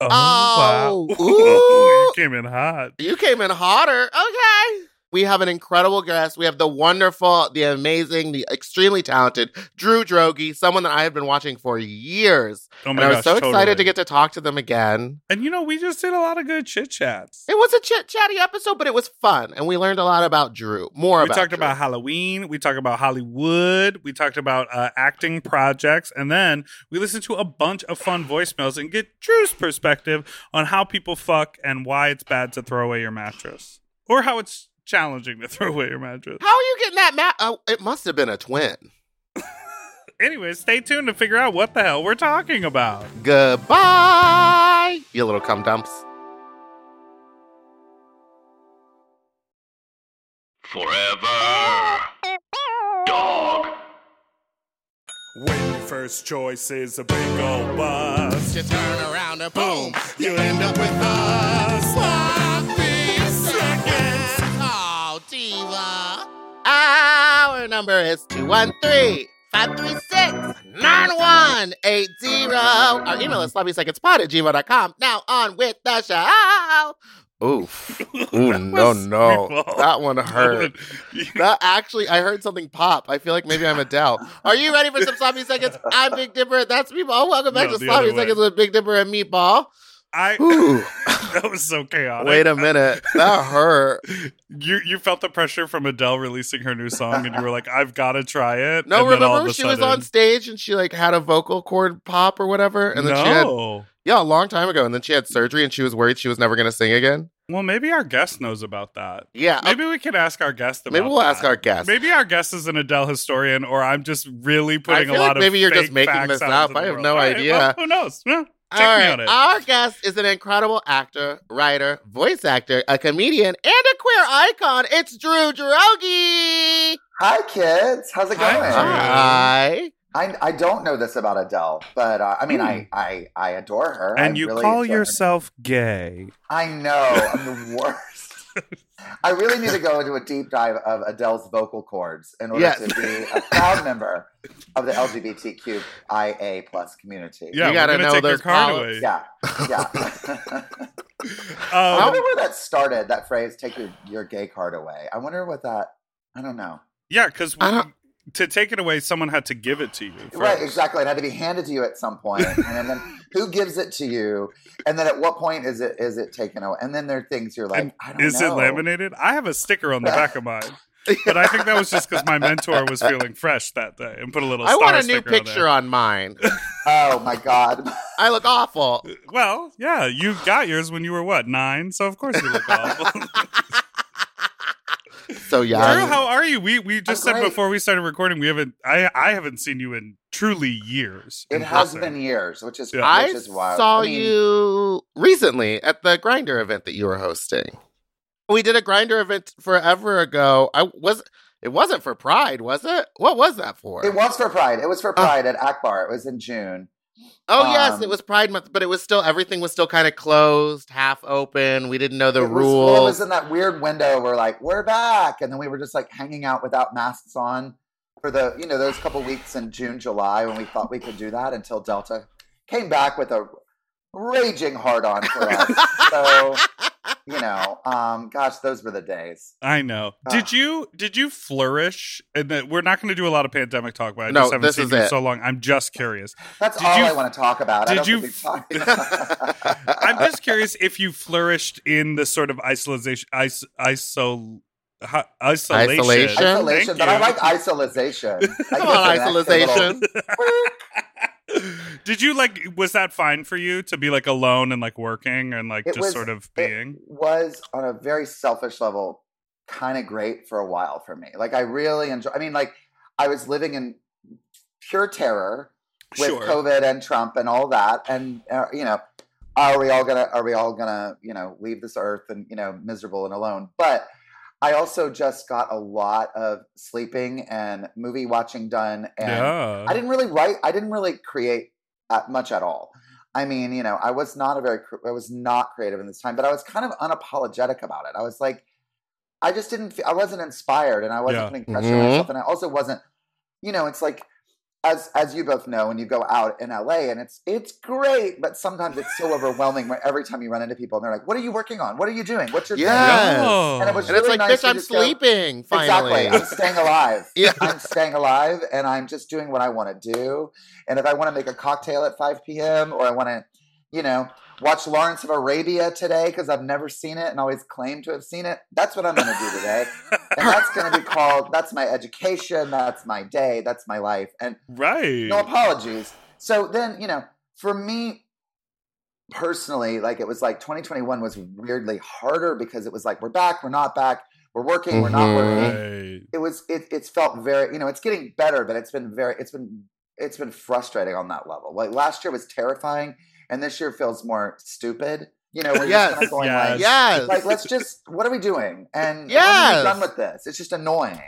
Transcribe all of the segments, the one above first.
Oh, wow. ooh. you came in hot. You came in hotter. Okay. We have an incredible guest. We have the wonderful, the amazing, the extremely talented Drew Droege, someone that I have been watching for years. Oh and my I was gosh, so excited totally. to get to talk to them again. And you know, we just did a lot of good chit chats. It was a chit chatty episode, but it was fun. And we learned a lot about Drew. More We about talked Drew. about Halloween. We talked about Hollywood. We talked about uh, acting projects. And then we listened to a bunch of fun voicemails and get Drew's perspective on how people fuck and why it's bad to throw away your mattress or how it's challenging to throw away your mattress. How are you getting that mat? Oh, it must have been a twin. Anyway, stay tuned to figure out what the hell we're talking about. Goodbye, you little cum dumps. Forever. Dog. When your first choice is a big old bus, You turn around and boom, you end up with a Our number is 213 536 9180. Our email is sloppysecondspot at gmail.com. Now on with the show. Oof. Ooh, no, no. That one hurt. That actually, I heard something pop. I feel like maybe I'm Adele. Are you ready for some sloppy seconds? I'm Big Dipper. That's Meatball. Welcome back No, to Sloppy. Seconds with Big Dipper and Meatball. I that was so chaotic. Wait a minute. That hurt. You you felt the pressure from Adele releasing her new song, and you were like, "I've got to try it." No, and then all of remember she was on stage and she like had a vocal cord pop or whatever, and then she had yeah a long time ago, and then she had surgery and she was worried she was never gonna sing again. Well, maybe our guest knows about that. Yeah, uh, Maybe we could ask our guest about maybe we'll ask our guest. Maybe our guest is an Adele historian, or I'm just really putting a lot like of maybe you're just making this up. I have world. no right, idea. well, who knows? Yeah, check All me right, on it. our guest is an incredible actor, writer, voice actor, a comedian, and a queer icon. It's Drew Droege. Hi, kids. How's it Hi, going? Drew. Hi. I, I don't know this about Adele, but uh, I mean, Hmm. I, I I adore her. and I you really call adore her. yourself gay. I know. I'm the worst. I really need to go into a deep dive of Adele's vocal cords in order Yes. to be a proud member of the LGBTQIA plus community. Yeah, You gotta know take your those card pol- away. Yeah. Yeah. I Um, wonder where that started, that phrase, take your, your gay card away. I wonder what that, I don't know. yeah, because I don't- to take it away, someone had to give it to you. Right, exactly. It had to be handed to you at some point. point, and then who gives it to you? And then at what point is it is it taken away? And then there are things you're like, And I don't Is know. it laminated? I have a sticker on the back of mine. But I think that was just because my mentor was feeling fresh that day and put a little. I want a new sticker on picture on mine. Oh my god! I look awful. Well, yeah, you got yours when you were what nine, so of course you look awful. So Drew, young. how are you? We we just I'm said great. before we started recording we haven't. I I haven't seen you in truly years. It has person. been years, which is Yeah. I which is wild. saw I mean, you recently at the Grindr event that you were hosting. We did a Grindr event forever ago. I was. It wasn't for Pride, was it? What was that for? It was for Pride. It was for oh. Pride at Akbar. It was in June. Oh yes, um, it was Pride month, but it was still everything was still kind of closed, half open. We didn't know the it was, rules. it was in that weird window where like we're back, and then we were just like hanging out without masks on for the you know those couple weeks in June, July when we thought we could do that until Delta came back with a raging hard on for us. so you know, um, gosh, those were the days. I know. Ah. Did you did you flourish? And that we're not going to do a lot of pandemic talk, but I No, just haven't this seen is you it. so long. I'm just curious. That's Did all you- I want to talk about. I did don't you- think I'm just curious if you flourished in the sort of isolation, iso, iso, ho- isolation. Isolation? isolation, Thank but I like isolation. Come on, isolation. Did you like? Was that fine for you to be like alone and like working and like It just was- sort of it being? was on a very selfish level kind of great for a while for me. Like I really enjoy. I mean, like I was living in pure terror with Sure. COVID and Trump and all that, and uh, you know, are we all gonna are we all gonna you know leave this earth and you know miserable and alone? But I also just got a lot of sleeping and movie watching done, and yeah. I didn't really write. I didn't really create much at all. I mean, you know, I was not a very, I was not creative in this time, but I was kind of unapologetic about it. I was like, I just didn't, fe- I wasn't inspired, and I wasn't Yeah. putting pressure on Mhm. myself, and I also wasn't, you know, it's like as as you both know, when you go out in LA, and it's it's great, but sometimes it's so overwhelming. Where every time you run into people, and they're like, "What are you working on? What are you doing? What's your thing?" Yes. And it was And it's like, nice bitch, I'm just go- sleeping. Finally. Exactly. I'm staying alive. Yeah. I'm staying alive and I'm just doing what I want to do. And if I want to make a cocktail at 5 p.m. or I want to, you know, watch Lawrence of Arabia today because I've never seen it and always claim to have seen it, that's what I'm going to do today. and that's going to be called, that's my education. That's my day. That's my life. And right. no apologies. So then, you know, for me personally, like it was like 2021 was weirdly harder because it was like, we're back, we're not back, we're working, we're not Mhm. working Right. it was it, it's felt very you know it's getting better but it's been very it's been it's been frustrating on that level like last year was terrifying and this year feels more stupid you know we're Yes. just kind of going Yes. like yes. like let's just what are we doing and when are done with this it's just annoying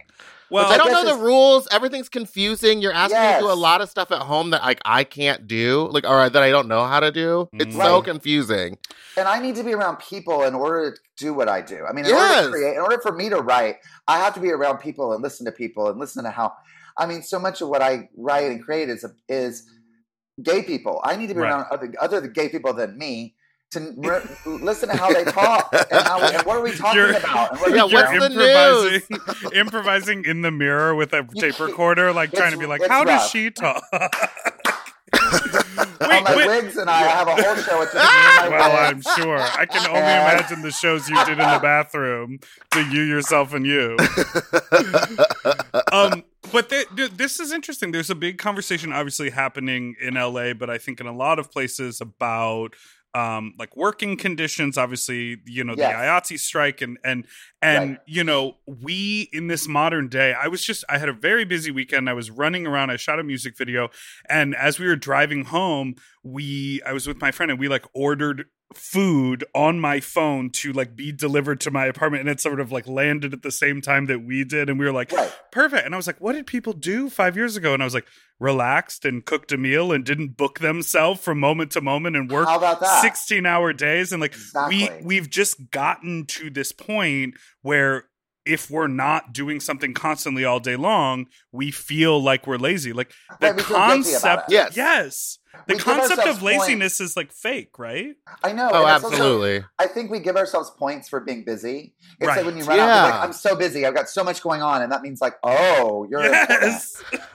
Well, I don't know the rules. Everything's confusing. You're asking me to do a lot of stuff at home that like I can't do, like or that I don't know how to do. It's so confusing. and i need to be around people in order to do what i do i mean in order Yes. to create in order for me to write i have to be around people and listen to people and listen to how i mean so much of what i write and create is is gay people i need to be Right. around other other gay people than me to re- listen to how they talk and, how, and what are we talking You're- about and what are Yeah, what's the improvising, improvising in the mirror with a tape recorder, like trying to be like, it's "How does she talk?" on wait, my wait. wigs and i have a whole show it's just me Well, I'm sure. I can only imagine the shows you did in the bathroom to you, yourself, and you. um, but th- th- this is interesting. There's a big conversation, obviously, happening in LA, but I think in a lot of places about um like working conditions obviously you know Yes. the IATSE strike and and and Right. you know we in this modern day I was just I had a very busy weekend I was running around I shot a music video and as we were driving home we I was with my friend and we like ordered food on my phone to like be delivered to my apartment and it sort of like landed at the same time that we did and we were like right. Perfect. And i was like what did people do five years ago? And i was like relaxed and cooked a meal and didn't book themselves from moment to moment and work how about that? 16 hour days. And like Exactly. we we've just gotten to this point where if we're not doing something constantly all day long we feel like we're lazy like the Right, we feel guilty about concept. Yes. yes the We concept of laziness is like fake right i know Oh, and it's also- absolutely. I think we give ourselves points for being busy. It's Right. like when you run out, like, I'm so busy. I've got so much going on. And that means like, oh, you're important.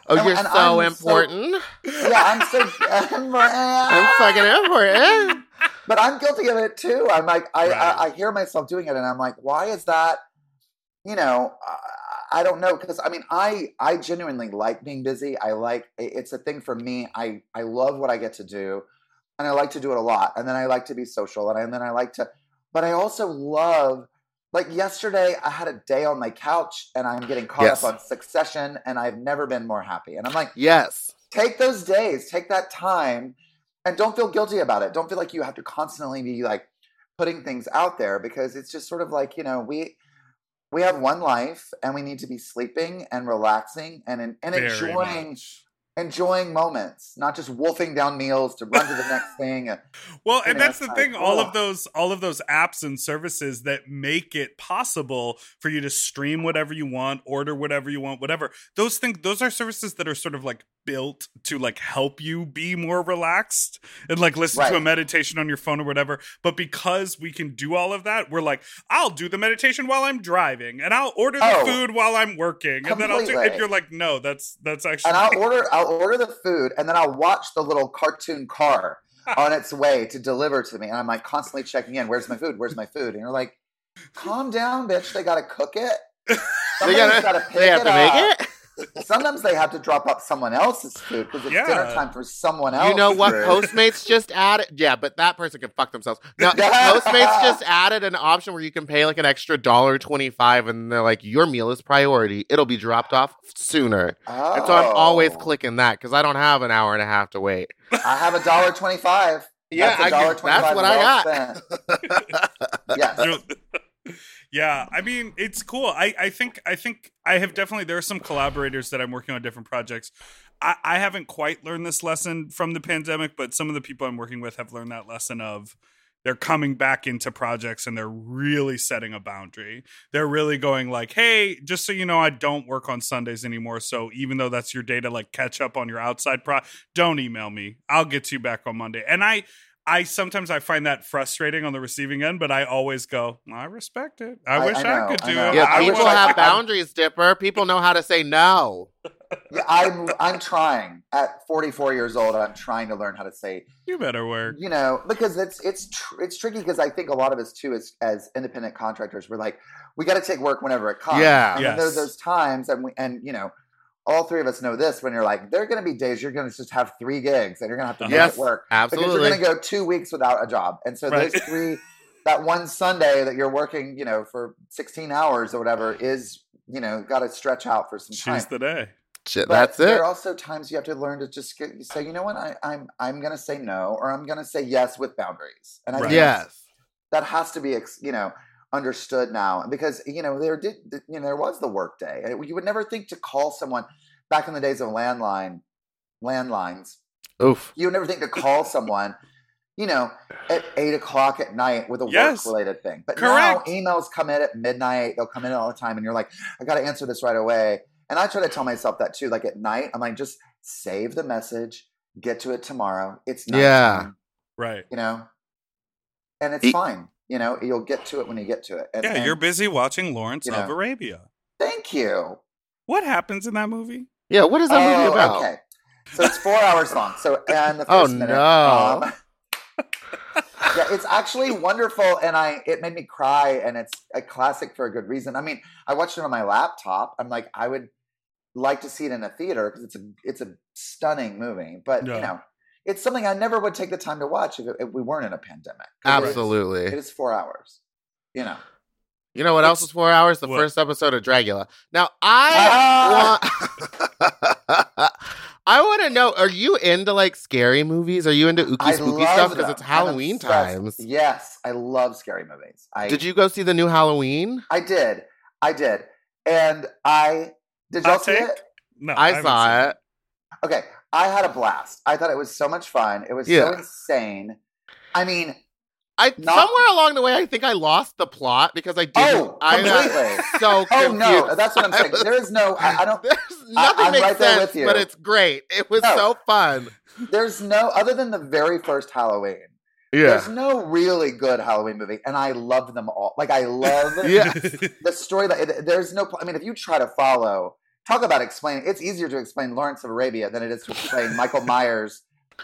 Oh, And- you're and so I'm so- important. Yeah, I'm so, I'm, I'm fucking important. but I'm guilty of it too. I'm like, I, Right. I, I hear myself doing it and I'm like, why is that? You know, I, I don't know. Cause I mean, I, I genuinely like being busy. I like, it's a thing for me. I, I love what I get to do and I like to do it a lot. And then I like to be social and, I, and then I like to, but I also love, like yesterday, I had a day on my couch and I'm getting caught Yes. up on Succession, and I've never been more happy. And I'm like, Yes. take those days, take that time, and don't feel guilty about it. Don't feel like you have to constantly be like putting things out there because it's just sort of like you know we we have one life and we need to be sleeping and relaxing and and Very enjoying much. enjoying moments, not just wolfing down meals to run to the next thing. Well, and that's the thing. All ugh. of those, all of those apps and services that make it possible for you to stream whatever you want, order whatever you want, whatever. Those things, those are services that are sort of like built to like help you be more relaxed and like listen to a meditation on your phone or whatever. But because we can do all of that, we're like, I'll do the meditation while I'm driving, and I'll order the Oh. food while I'm working, and then I'll do. And you're like, no, that's that's actually. And I'll order I'll order the food and then I'll watch the little cartoon car on its way to deliver to me. And I'm like constantly checking in, where's my food? Where's my food? And you're like, calm down, bitch. They gotta cook it. They Somebody's gotta, gotta pick they have it to make up. it. Sometimes they have to drop up someone else's food because it's Yeah. dinner time for someone else. You know what Postmates just added? Yeah, but that person can fuck themselves. No, Postmates just added an option where you can pay like an extra dollar twenty five, and they're like, "Your meal is priority. It'll be dropped off sooner." And so I'm always Oh. clicking that because I don't have an hour and a half to wait. I have a dollar twenty-five. Yeah, that's a I dollar can- twenty-five. that's what I got. spent. yes. Yeah i mean it's cool i i think i think i have definitely there are some collaborators that i'm working on different projects i i haven't quite learned this lesson from the pandemic but some of the people i'm working with have learned that lesson of they're coming back into projects and they're really setting a boundary. They're really going like, "Hey, just so you know, I don't work on Sundays anymore. So even though that's your day to like catch up on your outside pro, don't email me. I'll get you back on Monday." And I I sometimes I find that frustrating on the receiving end, but I always go, I respect it. I, I- wish I I, could do know. it. Yeah, I people wish I have could- boundaries, Dipper. People know how to say no. Yeah, I'm I'm trying. At 44 years old, I'm trying to learn how to say you better work. you know because it's it's tr- it's tricky because I think a lot of us too as as independent contractors we're like we got to take work whenever it comes. Yeah. and then there's those times and we and you know all three of us know this when you're like there are going to be days you're going to just have three gigs and you're going to have to make Yes, it work because absolutely. you're going to go two weeks without a job and so Right. those three that one Sunday that you're working you know for 16 hours or whatever is you know got to stretch out for some time. Choose the day. But that's it. There are also times you have to learn to just get, say, you know what, I, I'm I'm going to say no, or I'm going to say yes with boundaries, and I Right. think Yes. that has to be you know understood now because you know there did you know there was the workday. and You would never think to call someone back in the days of landline landlines. Oof. You would never think to call someone. You know, at eight o'clock at night with a Yes. work-related thing, but Correct. now emails come in at midnight. They'll come in all the time, and you're like, "I got to answer this right away." And I try to tell myself that too. Like at night, I'm like, just save the message, get to it tomorrow. It's nighttime, Yeah. Right. you know, and it's E- fine. You know, you'll get to it when you get to it. And, Yeah, and you're busy watching Lawrence you of. Arabia. Thank you. What happens in that movie? Yeah, what is that movie Oh, about? Okay, so it's four hours long. So and the first Oh, minute, no. um, yeah, it's actually wonderful, and I it made me cry, and it's a classic for a good reason. I mean, I watched it on my laptop. I'm like, I would like to see it in a theater because it's a it's a stunning movie, but Yeah. you know, it's something I never would take the time to watch if, it, if we weren't in a pandemic. 'Cause it is- Absolutely. it is four hours. You know, You know what else is four hours? The What? first episode of Dragula. Now I want. I want to know: Are you into like scary movies? Are you into ooky spooky stuff? Because it's Halloween times. Yes, I love scary movies. I Did you go see the new Halloween? I did. I did. And I did y'all see it? No, I haven't saw seen it. Okay. I had a blast. I thought it was so much fun. It was Yeah. so insane. I mean, I Not- somewhere along the way, I think I lost the plot because I didn't. Oh, I completely. so oh confused. no, that's what I'm saying. was- There is no I, I don't There's nothing I'm makes right sense, with but it's great. It was No. so fun. there's no other than the very first Halloween. Yeah. There's no really good Halloween movie and I love them all. Like I love Yeah. the story that there's no I mean if you try to follow talk about explaining it's easier to explain Lawrence of Arabia than it is to explain Michael Myers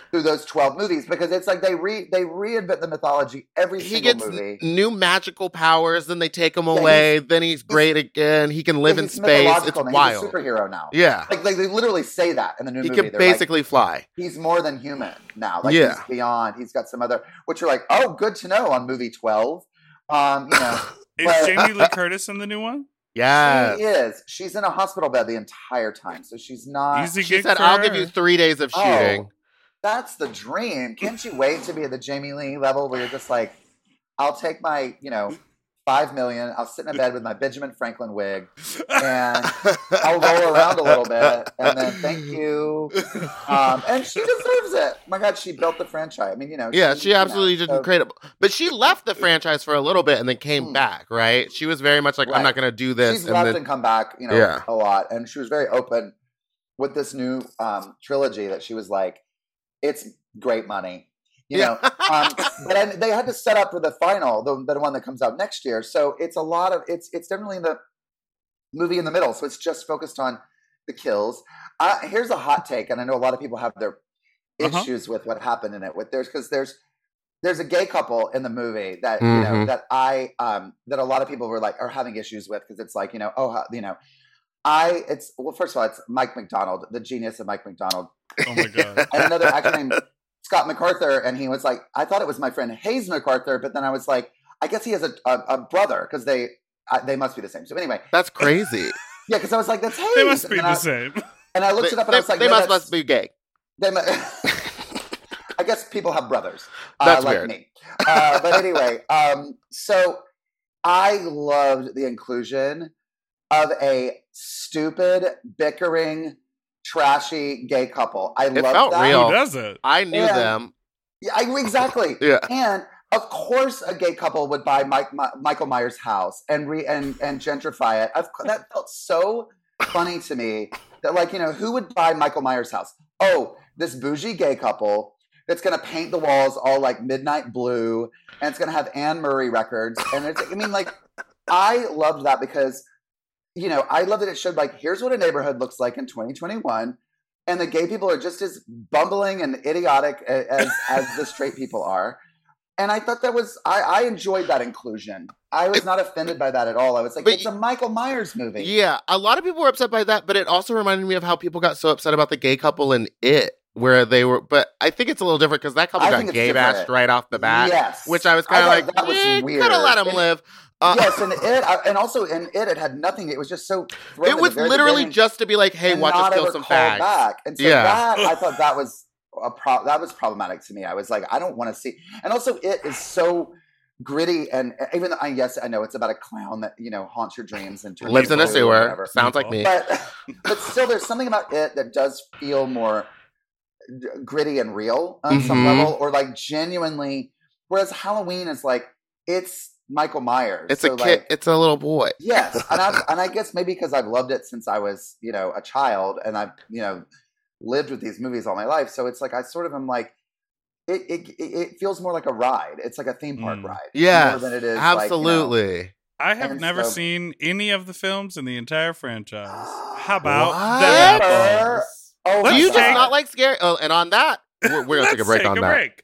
through those 12 movies because it's like they re they reinvent the mythology every he single gets movie. new magical powers, then they take him Yeah, away, then he's great again. He can live in space. It's mythological now. wild. He's a superhero now. Yeah. Like they, they literally say that in the new He movie. can They're like, basically fly. he's more than human now. Like Yeah. he's beyond. He's got some other which you're like, oh, good to know on movie 12. Um, you know, Is But- Jamie Lee Curtis in the new one? Yeah. she is. She's in a hospital bed the entire time, so she's not. Easy She said, I'll her. give you three days of Oh, shooting. That's the dream. Can't you wait to be at the Jamie Lee level where you're just like, I'll take my, you know, five million. I'll sit in a bed with my Benjamin Franklin wig, and I'll roll around a little bit, and then thank you. Um, and she deserves it. My God, she built the franchise. I mean, you know, Yeah, she you know, absolutely did so- incredible. But she left the franchise for a little bit and then came Hmm. back, right? She was very much like, I'm not going to do this. She's And left then, and come back, you know, Yeah. a lot. And she was very open with this new um, trilogy that she was like, it's great money. You Yeah. know, um, but I, they had to set up for the final, the, the one that comes out next year. So it's a lot of it's it's definitely the movie in the middle. So it's just focused on the kills. Uh, here's a hot take, and I know a lot of people have their Uh-huh. issues with what happened in it. With there's because there's there's a gay couple in the movie that you know Mhm. that I um that a lot of people were like are having issues with because it's like you know oh you know I it's well first of all it's Mike McDonald the genius of Mike McDonald Oh my god. and another actor named Scott MacArthur, and he was like, I thought it was my friend Hayes MacArthur, but then I was like, I guess he has a, a, a brother because they I, they must be the same. So anyway, That's crazy. yeah, because I was like, that's Hayes. They must be the I, same. And I looked they it up, and they- I was like, they no, must, must be gay. they mu- I guess people have brothers, uh, That's like weird. me. Uh, but anyway, um, so I loved the inclusion of a stupid, bickering, trashy gay couple. I It loved felt that. real. Who does it? I knew Yeah. them. Yeah, I, exactly. Yeah. And of course, a gay couple would buy Mike, Mi- Michael Myers' house and re and and gentrify it. Of, cou- that felt so funny to me that like you know who would buy Michael Myers' house? Oh, this bougie gay couple that's gonna paint the walls all like midnight blue and it's gonna have Anne Murray records and it's I mean like I loved that because you know I love that it showed like here's what a neighborhood looks like in 2021 and the gay people are just as bumbling and idiotic as as the straight people are and I thought that was I, I enjoyed that inclusion. I was not offended by that at all. I was like, But it's a Michael Myers movie. Yeah, a lot of people were upset by that, but it also reminded me of how people got so upset about the gay couple in It, where they were. But I think it's a little different because that couple I got gay bashed right off the bat. Yes, which I was kind of like, that was eh, weird. Could have let them live. Uh, yes, and it, I- and also in it, it had nothing. It was just so. it was literally just to be like, hey, watch us kill some fags. Back. And so Yeah. that I thought that was a pro- that was problematic to me. I was like, I don't want to see. And also, it is so gritty and even though I yes I know it's about a clown that you know haunts your dreams and Lives in a sewer. Sounds like me. but but still there's something about it that does feel more gritty and real on some Mhm. level or like genuinely whereas halloween is like it's michael myers It's So, a kid. like, it's a little boy. yes and i and i guess maybe because i've loved it since i was you know a child and i've you know lived with these movies all my life so it's like i sort of am like it it, it it feels more like a ride it's like a theme park Mm. ride Yes, more than it is like, you know- absolutely. I have And never so- seen any of the films in the entire franchise. How about What? that? Oh Do you just not like scary? Oh, and on that, we're, we're gonna take a break take on a that. break.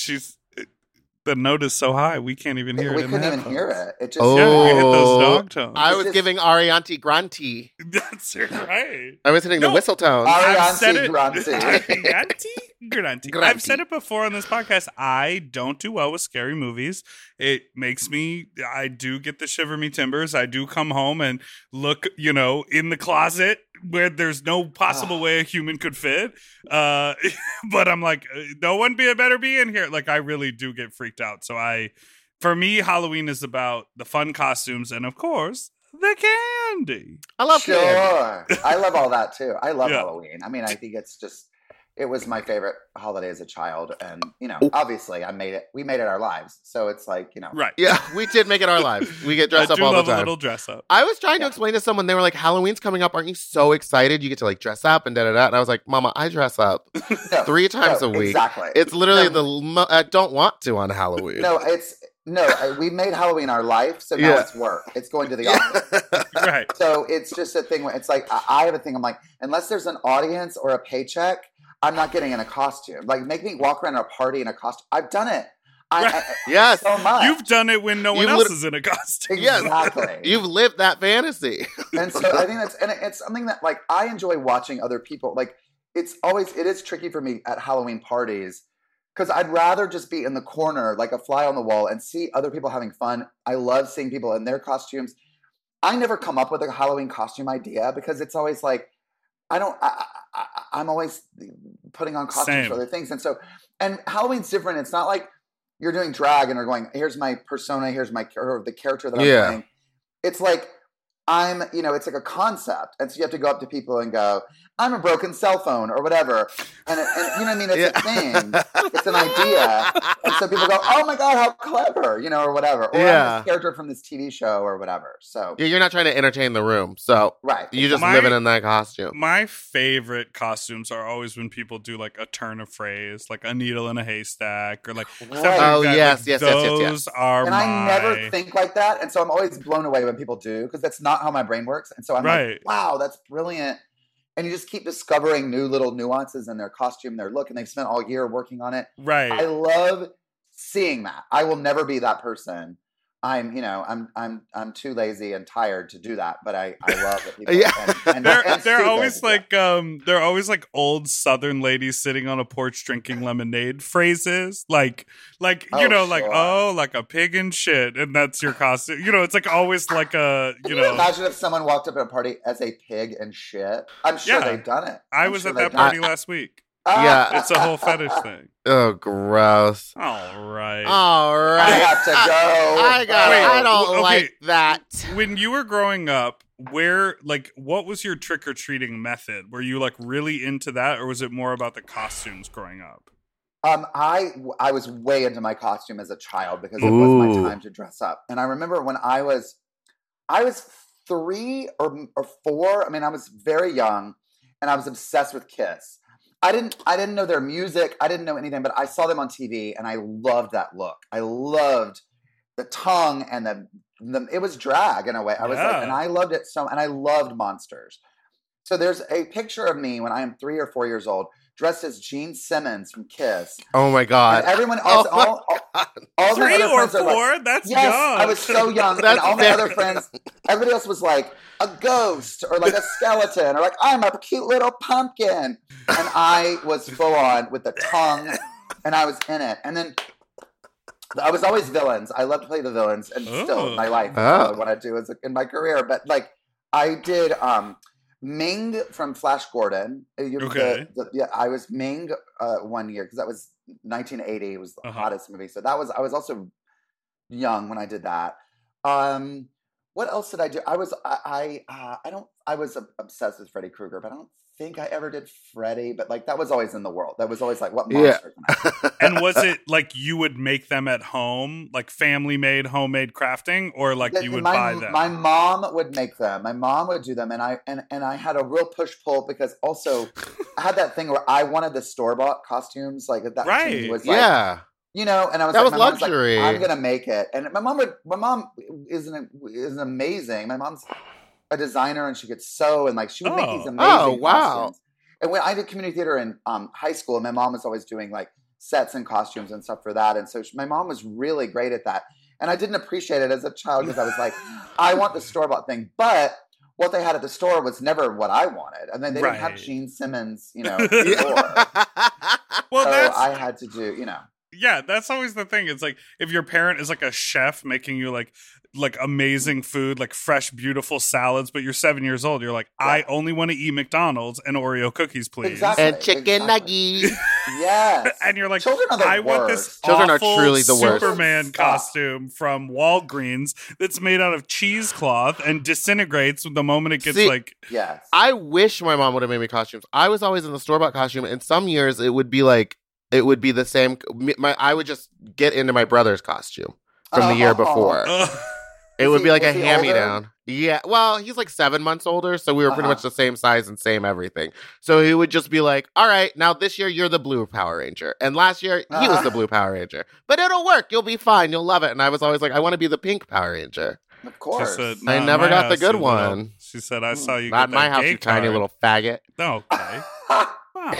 She's the note is so high we can't even hear we it. in the couldn't even hear it. It just Oh. Yeah, you oh. hit those dog tones. I was just- giving Arianti Granti. That's right. I was hitting the whistle tones. Ari- I've said Arianti it. Grande. Arianti? Grunty. Grunty. I've said it before on this podcast. I don't do well with scary movies. It makes me. I do get the shiver me timbers. I do come home and look, you know, in the closet where there's no possible Ah. way a human could fit. Uh, but I'm like, uh, no one be a better be in here. Like I really do get freaked out. So I, for me, Halloween is about the fun costumes and of course the candy. I love sure. candy. I love all that too. I love Yeah. Halloween. I mean, I think it's just it was my favorite holiday as a child, and you know, oh. obviously, I made it. We made it our lives, so it's like you know, Right. Yeah, we did make it our lives. We get dressed I up do all the time. I love a little dress up. I was trying to explain to someone, they were like, Halloween's coming up. Aren't you so excited? You get to like dress up and da da da. And I was like, Mama, I dress up No, three times no, a week. Exactly. It's literally No. the, mo- I don't want to on Halloween. no, it's no. I- We made Halloween our life, so now Yeah. it's work. It's going to the office. right. So it's just a thing where it's like I I have a thing. I'm like, unless there's an audience or a paycheck, I'm not getting in a costume. Like, make me walk around a party in a costume. I've done it. I, Right. I- yes. so much. You've done it when no one You've else lit- is in a costume. Yes. exactly. You've lived that fantasy. and so I think that's and it's something that like I enjoy watching other people. Like it's always it is tricky for me at Halloween parties because I'd rather just be in the corner like a fly on the wall and see other people having fun. I love seeing people in their costumes. I never come up with a Halloween costume idea because it's always like I don't. I, I, I- I'm always putting on costumes Same. for other things, and so and Halloween's different. It's not like you're doing drag and are going. Here's my persona. Here's my or the character that I'm Yeah. playing. It's like I'm. You know, it's like a concept, and so you have to go up to people and go, "I'm a broken cell phone" or whatever, and, it, and you know what I mean. It's a thing. It's an idea. And so people go, "Oh my god, how clever!" You know, or whatever. Or I'm Yeah. this character from this TV show or whatever. So Yeah, You're not trying to entertain the room. So right, you're just My- living in that costume. My favorite costumes are always when people do like a turn of phrase, like a needle in a haystack, or like Right. Oh, that. yes, Like, yes, yes, yes, Those yes. are and my I never think like that, and so I'm always blown away when people do because that's not how my brain works. And so I'm Right. like, "Wow, that's brilliant!" And you just keep discovering new little nuances in their costume, their look, and they've spent all year working on it. right. I love seeing that. I will never be that person. I'm, you know, I'm, I'm, I'm too lazy and tired to do that. But I, I love it. people- Yeah. and, and, they're and they're always like um they're always like old southern ladies sitting on a porch drinking lemonade phrases like like you Oh, know like oh like a pig and shit and that's your costume you know it's like always like a Can you you, know imagine if someone walked up at a party as a pig and shit? I'm sure Yeah. they've done it. I I'm was sure at that party it. last week Yeah. it's a whole fetish thing Oh, gross. All right, all right. I right. have to go. I got. Wait, I don't okay. like that. when you were growing up where like what was your trick-or-treating method were you like really into that or was it more about the costumes growing up Um, I I was way into my costume as a child because it was my time to dress up. And I remember when I was, I was three or or four. I mean, I was very young, and I was obsessed with Kiss. I didn't I didn't know their music. I didn't know anything, but I saw them on TV, and I loved that look. I loved the tongue and the, the it was drag in a way. I was like, and I loved it so, and I loved monsters. So there's a picture of me when I am three or four years old, dressed as Gene Simmons from Kiss. Oh my god. And everyone Oh else, my all, all, all my three other or friends are like, four that's yes, young I was so young. and all my other friends, everybody else was like a ghost or like a skeleton or like I'm a cute little pumpkin, and I was full on with the tongue, and I was in it. And then I was always villains. I love to play the villains, and still in my life, Oh. what I want to do is in my career. But like I did. um Ming from Flash Gordon. Uh, you- the- Okay. the- yeah, I was Ming uh, one year because that was 1980. It was the Uh-huh. hottest movie. So that was I was also young when I did that. Um, what else did I do? I was I I, uh, I don't I was obsessed with Freddy Krueger, but I don't think I ever did Freddy. But like that was always in the world. That was always like what Yeah. monster can I and was it like you would make them at home, like family made, homemade crafting, or like Th- you would my, buy them? My mom would make them. My mom would do them, and I and and I had a real push pull because also I had that thing where I wanted the store bought costumes. Like that Right. was like, yeah. you know, and I was That like, was my mom's like, luxury. I'm gonna make it, and my mom would. My mom isn't is amazing. My mom's a designer, and she could sew, and like she would make Oh. these amazing. Oh, wow. costumes. And when I did community theater in um, high school, and my mom was always doing like sets and costumes and stuff for that, and so she, my mom was really great at that. And I didn't appreciate it as a child because I was like, I want the store bought thing. But what they had at the store was never what I wanted, and then they didn't have Right. Gene Simmons, you know. Well, so that's I had to do, you know. yeah, that's always the thing. It's like if your parent is like a chef making you like like amazing food, like fresh, beautiful salads, but you're seven years old, you're like, I only want to eat McDonald's and Oreo cookies, please. Exactly. and chicken exactly. nuggies. Yes. And you're like, Children are the I want this worst. Children are awful truly the worst. Superman Stop. costume from Walgreens that's made out of cheesecloth and disintegrates the moment it gets See, like Yes. I wish my mom would have made me costumes. I was always in the store bought costume, and some years it would be like it would be the same. My I would just get into my brother's costume from the year Oh. before. ugh. It would he- be like a was hand me down. Yeah. Well, he's like seven months older, so we were pretty Uh-huh. much the same size and same everything. So he would just be like, "All right, now this year you're the blue Power Ranger, and last year he was Uh-huh. the blue Power Ranger, but it'll work. You'll be fine. You'll love it." And I was always like, "I want to be the pink Power Ranger." Of course. said, I never got the good you little-" one. She said, I saw you. Not get in my house, gay you tiny little faggot. Okay. Wow.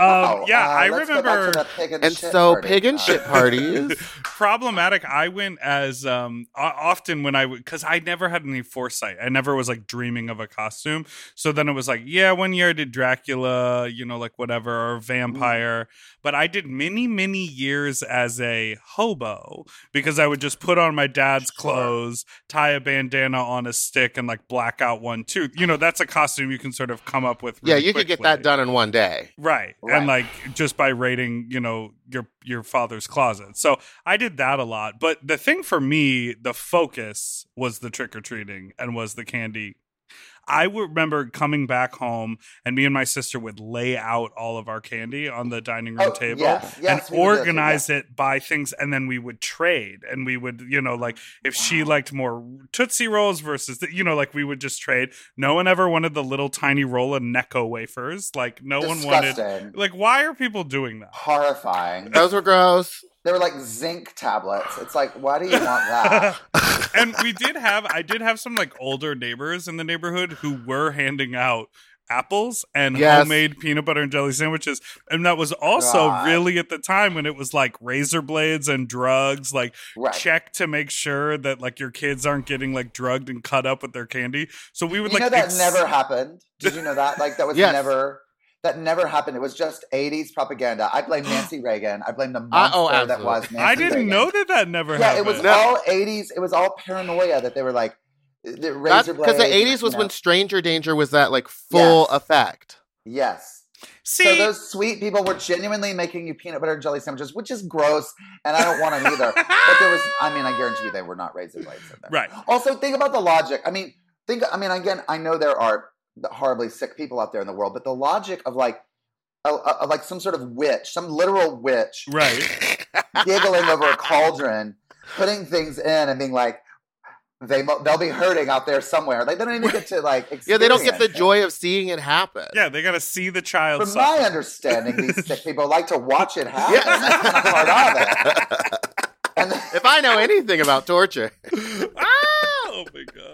Oh, Um, yeah, uh, I let's go back to remember. pig and, And so party. pig and shit parties. problematic i went as um often when i would because i never had any foresight i never was like dreaming of a costume so then it was like yeah one year i did dracula you know like whatever or vampire but i did many many years as a hobo because i would just put on my dad's Sure. clothes tie a bandana on a stick and like black out one tooth you know that's a costume you can sort of come up with yeah, really you could get that done in one day. Right. Right. And like just by raiding, you know, your your father's closet. So I did that a lot. But the thing for me, the focus was the trick or treating and was the candy. I would remember coming back home and me and my sister would lay out all of our candy on the dining room Oh, table yes, yes, and we would do that too, organize it by things and then we would trade and we would you know like if she liked more tootsie rolls versus the, you know like we would just trade. No one ever wanted the little tiny roll of necco wafers like no one wanted like why are people doing that? Horrifying. Those were gross. They were like zinc tablets. It's like, why do you want that? and we did have i did have some like older neighbors in the neighborhood who were handing out apples and Yes. homemade peanut butter and jelly sandwiches and that was also God. really at the time when it was like razor blades and drugs like Right. check to make sure that like your kids aren't getting like drugged and cut up with their candy so we would You like know that ex- never happened. Did you know that? Like that was Yes. never. That never happened. It was just '80s propaganda. I blame Nancy Reagan. I blame the monster Uh, oh, that was Nancy i didn't Reagan. know that that never Yeah, happened Yeah, it was No. all '80s. It was all paranoia that they were like the razor Because the '80s was you when. Stranger Danger was that like full Yes. effect. Yes. see So those sweet people were genuinely making you peanut butter and jelly sandwiches, which is gross, and I don't want them either. But there was, I mean, I guarantee you they were not razor blades in there. right Also, think about the logic. I mean, think. I mean, again, I know there are horribly sick people out there in the world, but the logic of like, a, a, like some sort of witch, some literal witch, right giggling over a cauldron, putting things in, and being like, they mo- they'll be hurting out there somewhere. Like they don't even get to like. Yeah, they don't get the it. joy of seeing it happen. yeah they gotta see the child From suffer. my understanding, these sick people like to watch it happen. Yeah. That's kind of part of it. And if I know anything about torture, oh my god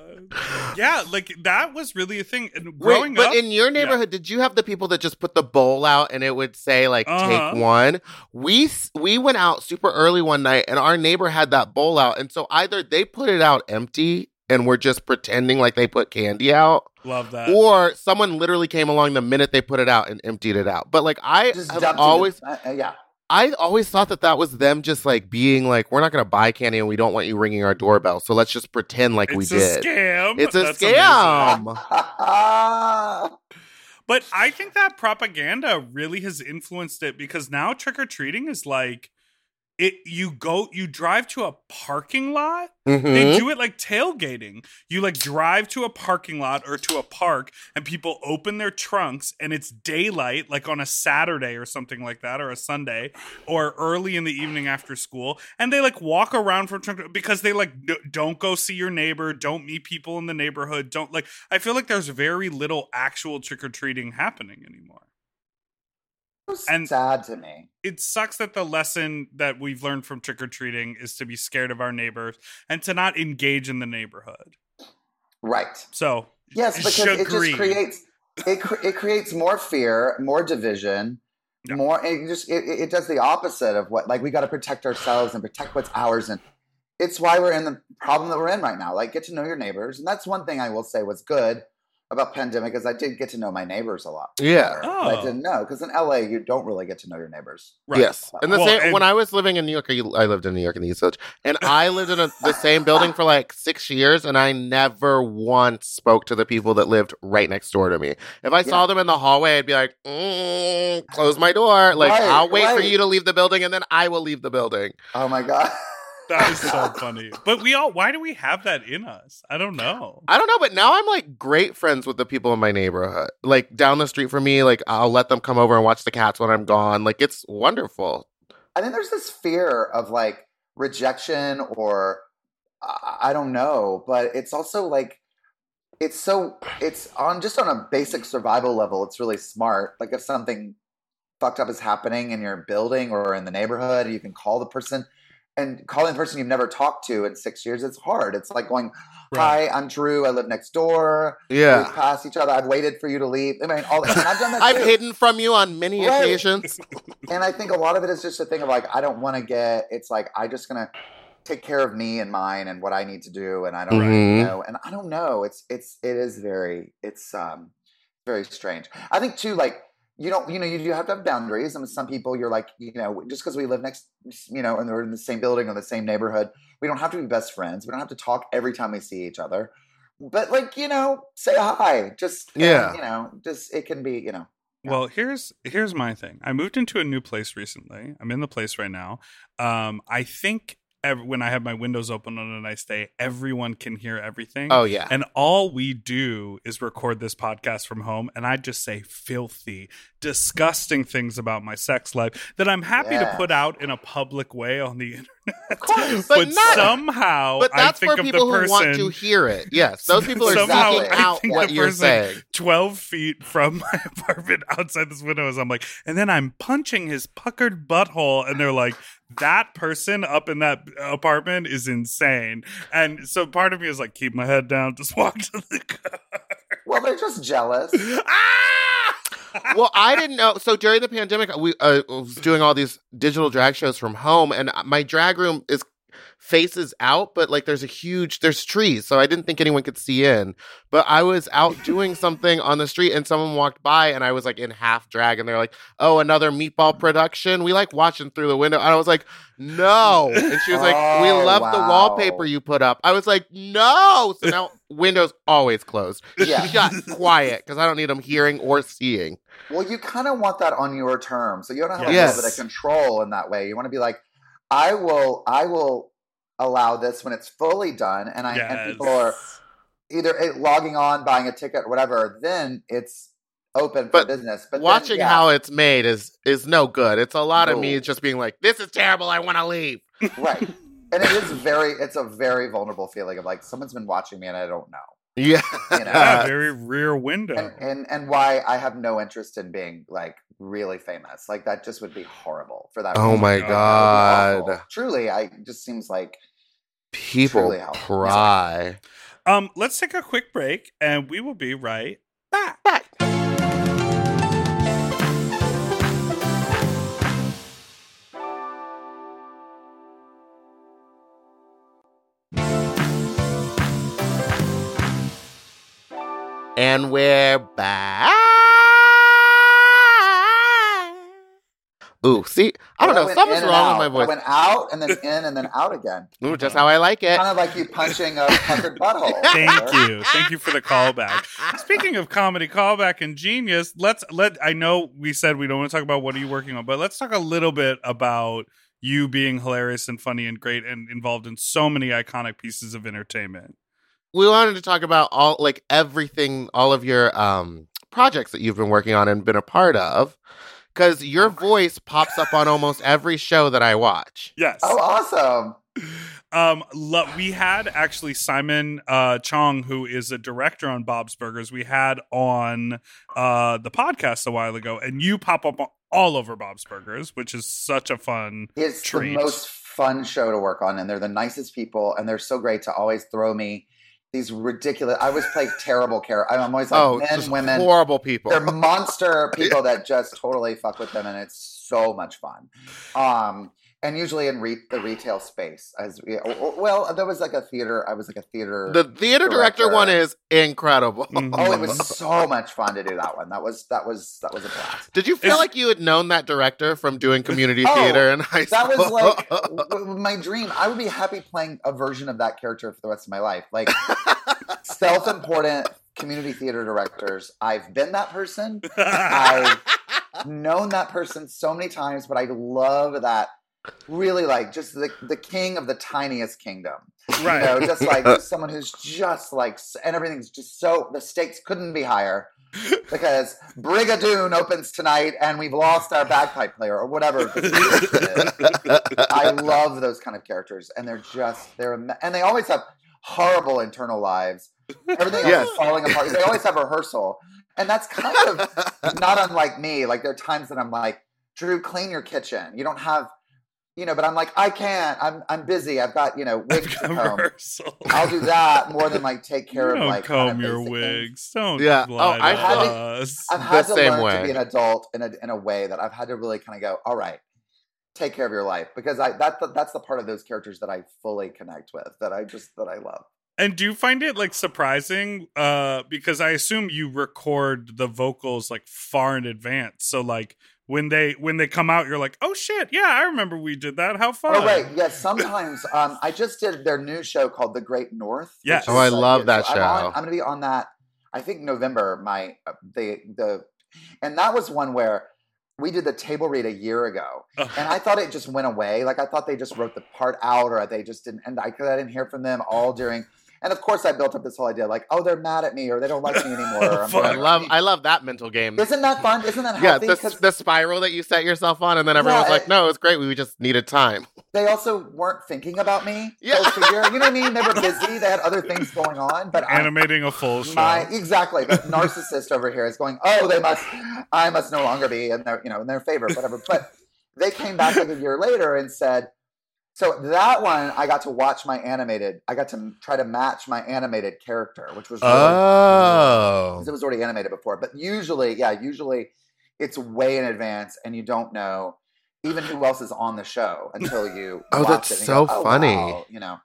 yeah like that was really a thing and Wait, but up in your neighborhood, did you have the people that just put the bowl out and it would say like Uh-huh. take one? We we went out super early one night and our neighbor had that bowl out, and so either they put it out empty and we're just pretending like they put candy out, love that or someone literally came along the minute they put it out and emptied it out. But like I just have dumped it in- always, uh, yeah. I always thought that that was them just like being like, we're not going to buy candy and we don't want you ringing our doorbell, so let's just pretend like we did. it's a did. scam It's a That's scam. But I think that propaganda really has influenced it because now trick or treating is like it you go you drive to a parking lot? Mhm. they do it like tailgating. You like drive to a parking lot or to a park and people open their trunks and it's daylight like on a saturday or something like that or a sunday or early in the evening after school and they like walk around from trunk because they like don't go see your neighbor don't meet people in the neighborhood don't like i feel like there's very little actual trick-or-treating happening anymore And- sad to me. it sucks that the lesson that we've learned from trick or treating is to be scared of our neighbors and to not engage in the neighborhood. Right. So Yes, because it just creates it. cre- It creates more fear, more division, Yeah. more. It just it, it does the opposite of what like we got to protect ourselves and protect what's ours, and it's why we're in the problem that we're in right now. Like get to know your neighbors, and that's one thing I will say was good about pandemic is I did get to know my neighbors a lot. Yeah. better. I Oh. didn't know because in LA you don't really get to know your neighbors. Right. Yes, and the Well, same and- when I was living in New York, I I lived in New York in the East Village, and I lived in a, the same building for like six years, and I never once spoke to the people that lived right next door to me. If I saw them in the hallway, I'd be like, mm, "Close my door." Like Right, I'll wait for you to leave the building, and then I will leave the building. Oh my god. That is so funny. But we all, why do we have that in us? I don't know. I don't know, but now I'm like great friends with the people in my neighborhood. Like down the street from me, like I'll let them come over and watch the cats when I'm gone. Like it's wonderful. I think there's this fear of like rejection or I I don't know, but it's also like it's so it's on just on a basic survival level. It's really smart. Like if something fucked up is happening in your building or in the neighborhood, you can call the person. And calling the person you've never talked to in six years, it's hard. It's like going, "Hi, I'm Drew. I live next door. Yeah. We pass each other. I've waited for you to leave." I mean, all that. I've done that I've too. hidden from you on many Right. occasions. and I think a lot of it is just a thing of like I don't want to get. It's like I just gonna take care of me and mine and what I need to do, and I don't Mhm. know. And I don't know. It's it's it is very it's um very strange. I think too like you don't you know you do have to have boundaries. I mean, some people you're like you know just because we live next you know and we're in the same building or the same neighborhood, we don't have to be best friends. We don't have to talk every time we see each other. But like you know, say hi. Just uh, Yeah. you know, just it can be you know. Well, here's here's my thing. I moved into a new place recently. I'm in the place right now. Um, I think ev- when I have my windows open on a nice day, everyone can hear everything. Oh yeah. And all we do is record this podcast from home, and I just say filthy, disgusting things about my sex life that I'm happy to put out in a public way on the internet. Of course. But but not- somehow But I think for of people the who want to hear it. Yes, those people are Somehow I out think what the you're saying. 12 feet from my apartment outside this window as I'm like, and then I'm punching his puckered butthole. And they're like, that person up in that apartment is insane. And so part of me is like, keep my head down, just walk to the car. Well, they're just jealous. ah! Well, I didn't know. So during the pandemic, we uh, was doing all these digital drag shows from home, and my drag room is faces out, but like there's a huge there's trees, so I didn't think anyone could see in. But I was out doing something on the street, and someone walked by, and I was like in half drag, and they're like, "Oh, another meatball production." We like watching through the window, and I was like, "No," and she was like, "We Oh, love the wallpaper you put up." I was like, "No!" So now windows always closed. Yeah. Shut quiet because I don't need them hearing or seeing. Well, you kind of want that on your terms, so you don't have Yes. a little bit of control in that way. You want to be like, I will, I will allow this when it's fully done, and I and people are either eh, logging on, buying a ticket, whatever. Then it's open for business. But then, Watching yeah, how it's made is is no good. It's a lot of me just being like, "This is terrible. I want to leave." right, and it is very, it's a very vulnerable feeling of like someone's been watching me and I don't know, Yeah, You know. Yeah, very rear window. and and and why I have no interest in being like really famous. Like that just would be horrible for that. Oh reason. my That would be awful. God. Truly, I it just seems like people Truly cry. um, let's take a quick break, and we will be right back. back. And we're back. Ooh, see, I don't Well, know. Something's wrong with my voice. I went out and then in and then out again. Ooh, just how I like it. Kind of like you punching a puckered butthole. Thank you. Thank you for the callback. Speaking of comedy callback and genius, let's let I know we said we don't want to talk about what are you working on, but let's talk a little bit about you being hilarious and funny and great and involved in so many iconic pieces of entertainment. We wanted to talk about all like everything all of your um projects that you've been working on and been a part of because your voice pops up on almost every show that i watch Yes. Oh, awesome. Um, lo- we had actually Simon uh, Chong, who is a director on Bob's Burgers. We had on uh, the podcast a while ago, and you pop up all over Bob's Burgers, which is such a fun. It's Treat. the most fun show to work on, and they're the nicest people, and they're so great to always throw me these ridiculous. I always play terrible characters. I'm always like oh men, just women. horrible people They're monster people that just totally fuck with them, and it's so much fun. Um, and usually in re- the retail space. As we, or- or- well, there was like a theater. I was like a theater. The theater director, Director. one is incredible. Mhm. oh, it was so much fun to do that one. That was that was that was a blast. Did you feel Is- like you had known that director from doing community Oh, theater in high school? That was like w- w- my dream. I would be happy playing a version of that character for the rest of my life. Like self-important community theater directors. I've been that person. I've known that person so many times, but I love that. Really, like just the the king of the tiniest kingdom. right. You know, just like just someone who's just like, and everything's just so the stakes couldn't be higher because Brigadoon opens tonight, and we've lost our bagpipe player or whatever. I love those kind of characters, and they're just they're and they always have horrible internal lives. Everything else Yes. is falling apart. They always have rehearsal, and that's kind of not unlike me. Like there are times that I'm like, Drew, clean your kitchen. You don't have, you know, but I'm like, I can't. I'm I'm busy. I've got you know wigs to comb. Rehearsal. I'll do that more than like take care You of don't like comb kind of your basic things. wigs. Don't Yeah. lie Oh, I to feel- us. I've had The to same learn way. to be an adult in a in a way that I've had to really kind of go, all right, take care of your life because I that that's the part of those characters that I fully connect with that I just that I love. And do you find it like surprising? Uh, because I assume you record the vocals like far in advance. So like when they when they come out, you're like, oh shit, yeah, I remember we did that. How fun! Oh right, yes. Sometimes um, I just did their new show called The Great North. which Yes. Oh, I love that I'm on- show. I'm going to be on that. I think November. My uh, the the, and that was one where we did the table read a year ago, and I thought it just went away. Like I thought they just wrote the part out, or they just didn't. And I, 'cause I didn't hear from them all during. And of course, I built up this whole idea, like, oh, they're mad at me, or they don't like me anymore. or I'm I love I love that mental game. Isn't that fun? Isn't that Yeah, healthy? the, 'Cause the spiral that you set yourself on, and then everyone's Yeah, like, "No, it's great. We just needed time." they also weren't thinking about me. Yeah. Go figure. You know what I mean? They were busy. They had other things going on. But I, Animating a full show. my exactly the narcissist over here is going oh they must i must no longer be in their you know in their favor whatever but they came back like a year later and said so that one i got to watch my animated i got to try to match my animated character which was really Oh, because it was already animated before but usually yeah usually it's way in advance and you don't know even who else is on the show until you Oh, watch that's it so go, "Oh, funny." wow," you know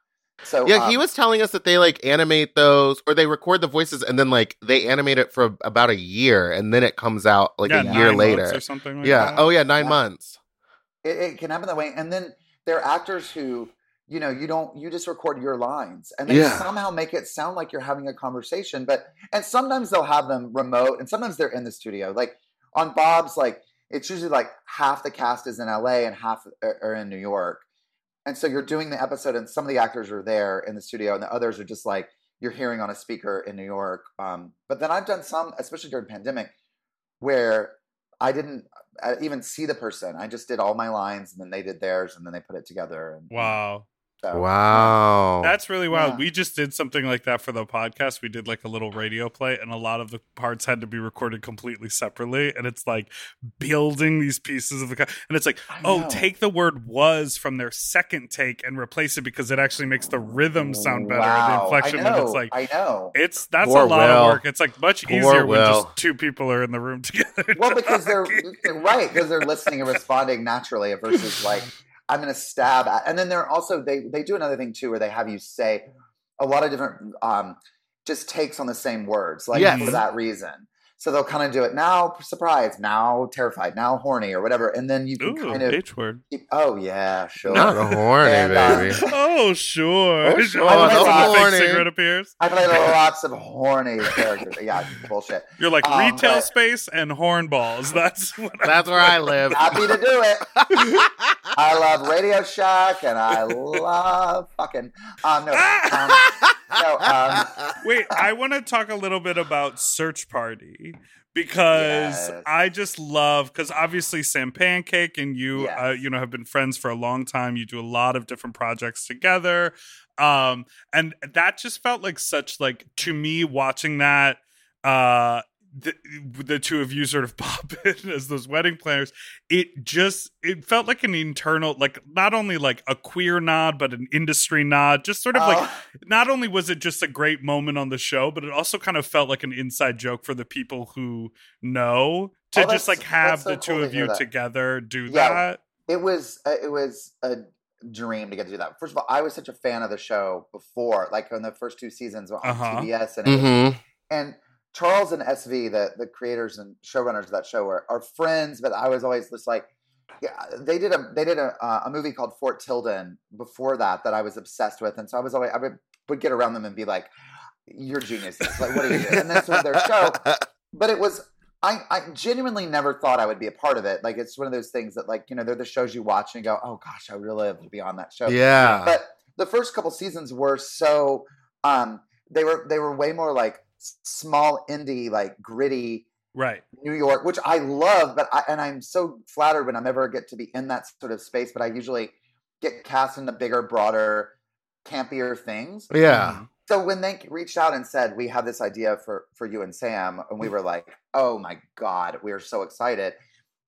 so yeah. he um, was telling us that they like animate those, or they record the voices, and then like they animate it for about a year, and then it comes out like Yeah, a nine year later. or something like yeah. that. Oh yeah, nine Yeah. months. it, it can happen that way and then there are actors who you know you don't you just record your lines and they Yeah. somehow make it sound like you're having a conversation but and sometimes they'll have them remote and sometimes they're in the studio. Like on bob's like it's usually like half the cast is in la and half are are in new york. And so you're doing the episode and some of the actors are there in the studio and the others are just like you're hearing on a speaker in new york. Um, but then i've done some especially during pandemic where I didn't uh, even see the person. I just did all my lines, and then they did theirs, and then they put it together. And, Wow. So, Wow. That's really wild. Yeah. We just did something like that for the podcast. We did like a little radio play, and a lot of the parts had to be recorded completely separately. And it's like building these pieces of the, co- and it's like, I oh, know. take the word was from their second take and replace it because it actually makes the rhythm sound better, the Wow. inflection. I know. And it's like, I know. it's that's Poor a lot Will. of work. It's like much Poor easier when just two people are in the room together. well, because they're right because they're listening and responding naturally versus like I'm going to stab at. And then they're also they they do another thing too where they have you say a lot of different um just takes on the same words like Yes. for that reason. So they'll kind of do it now, surprised, now terrified, now horny, or whatever, and then you can Ooh, kind of H word. keep, oh yeah, sure. Not horny, And, uh, baby. Oh sure. Oh, sure. All of a That's sudden the fake horny. cigarette appears. I played lots of horny characters. Yeah, bullshit. You're like Um, retail but- space and hornballs. That's what I That's where I live. Happy to do it. I love Radio Shack and I love fucking. Um, no, um, no. Um, Wait, I want to talk a little bit about Search Party because Yes. I just love because obviously Sam Pancake and you, Yes. uh, you know, have been friends for a long time. You do a lot of different projects together, um, and that just felt like such like to me watching that. Uh, the, the two of you sort of pop in as those wedding planners it just it felt like an internal like not only like a queer nod but an industry nod just sort of like oh, not only was it just a great moment on the show, but it also kind of felt like an inside joke for the people who know to Oh, just like have so the two cool to of hear you that. together do Yeah. that. it was uh, it was a dream to get to do that. First of all, I was such a fan of the show before, like in the first two seasons on Uh-huh. TBS, and Mm-hmm. and Charles and SV, the the creators and showrunners of that show, are, are friends. But I was always just like, yeah, they did a they did a uh, a movie called Fort Tilden before that that I was obsessed with, and so I was always I would would get around them and be like, "You're geniuses! Like, what are you?" doing? And that's sort of their show. But it was. I, I genuinely never thought I would be a part of it. Like it's one of those things that, like you know, they're the shows you watch and you go, "Oh gosh, I really love to be on that show." yeah. but the first couple seasons were so um they were they were way more like small indie like gritty Right. new york which i love but i and i'm so flattered when i'm ever get to be in that sort of space but i usually get cast into bigger broader campier things yeah. Mm-hmm. so when they reached out and said we have this idea for for you and sam and we were like oh my god we are so excited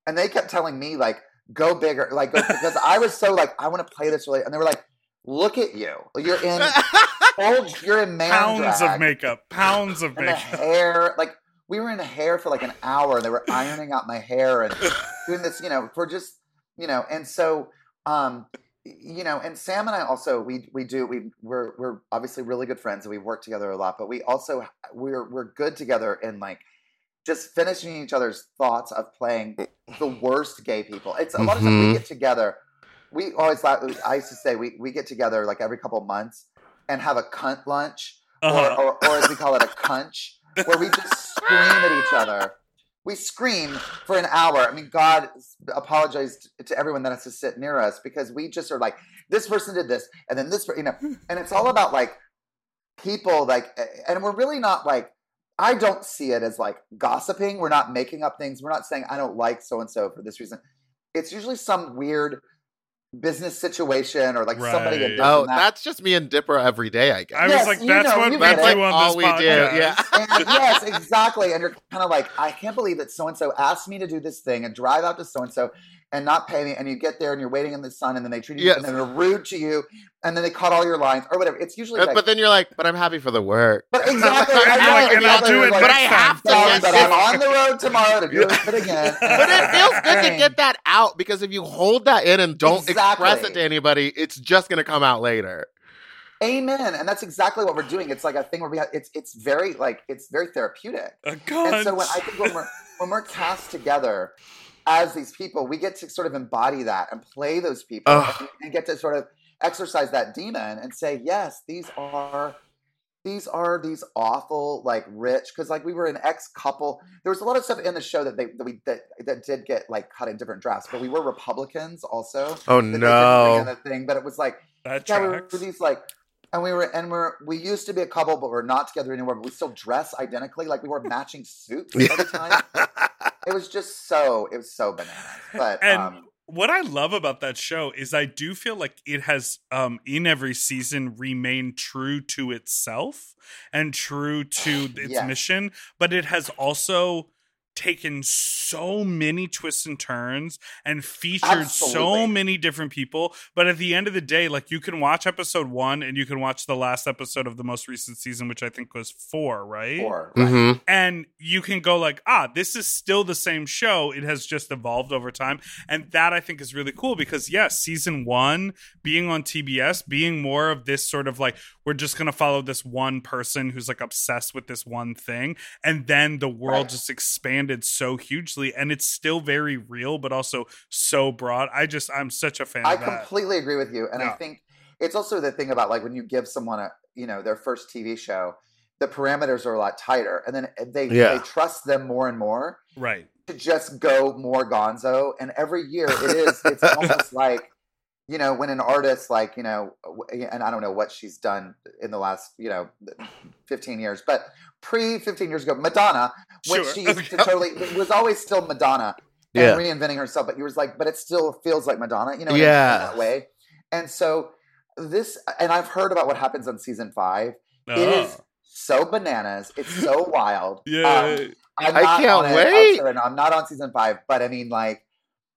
and they kept telling me like go bigger like go, because i was so like i want to play this really and they were like look at you you're in old you're in man Pounds drag, of makeup. Pounds of and the makeup. hair like we were in the hair for like an hour and they were ironing out my hair and doing this you know for just you know and so um you know and sam and i also we we do we we're we're obviously really good friends and we work together a lot but we also we're we're good together in like just finishing each other's thoughts of playing the worst gay people. It's a lot of times we get together. We always laugh, i used to say we we get together like every couple months and have a cunt lunch Uh-huh. or, or, or as we call it, a cunch, where we just scream at each other. We scream for an hour. I mean, God apologized to everyone that has to sit near us because we just are like, this person did this, and then this, you know, and it's all about like people, like, and we're really not like, I don't see it as like gossiping. We're not making up things. We're not saying I don't like so and so for this reason. It's usually some weird business situation or like somebody that Right. does Oh, that. that's just me and Dipper every day, I guess. I Yes, was like, you that's know, what you we get that's do like all this we do. Yeah. and yes, exactly. And you're kind of like, I can't believe that so and so asked me to do this thing and drive out to so and so and not pay me. And you get there and you're waiting in the sun, and then they treat you Yes. and then they're rude to you, and then they cut all your lines or whatever. It's usually Uh, like, but then you're like, but I'm happy for the work. but exactly. And I you're know, like, and I'll do it like, But I have to. Sorry, yes, but. I'm on the road tomorrow to do it again. But it feels good to get that out because if you hold that in and don't Exactly. express it to anybody, it's just going to come out later. Amen. And that's exactly what we're doing. It's like a thing where we have. It's it's very like it's very therapeutic. A And so when I think when we're when we're cast together as these people, we get to sort of embody that and play those people Ugh. and, and get to sort of exercise that demon and say, yes, these are these are these awful like rich because like we were an ex couple. There was a lot of stuff in the show that they that we that, that did get like cut in different drafts, but we were Republicans also. Oh that they didn't bring in no. the thing, but it was like that yeah, we were these like, and we were, and we're, we used to be a couple, but we're not together anymore. But we still dress identically, like we wore matching suits all the time. It was just so, it was so bananas. But And um, what I love about that show is I do feel like it has um in every season remained true to itself and true to its Yes. mission, but it has also taken so many twists and turns and featured so many different people but at the end of the day like you can watch episode 1 and you can watch the last episode of the most recent season which I think was 4 right? Or right. hmm and you can go like ah this is still the same show. It has just evolved over time. And that i think is really cool because yes season one being on tbs being more of this sort of like we're just gonna follow this one person who's like obsessed with this one thing and then the world Right. just expanded so hugely and it's still very real but also so broad i just i'm such a fan I of that completely agree with you, and I think it's also the thing about like when you give someone a, you know, their first TV show, the parameters are a lot tighter, and then they Yeah. they trust them more and more. right to just go more gonzo and every year it is it's almost like you know when an artist like you know and i don't know what she's done in the last you know 15 years but pre 15 years ago madonna when Sure. she used to totally it was always still madonna and Yeah. reinventing herself but you was like but it still feels like madonna you know Yeah. that way and so this and i've heard about what happens on season five it Oh. is so bananas it's so wild yeah Um, I'm I can't wait. I'm not on season five, but I mean, like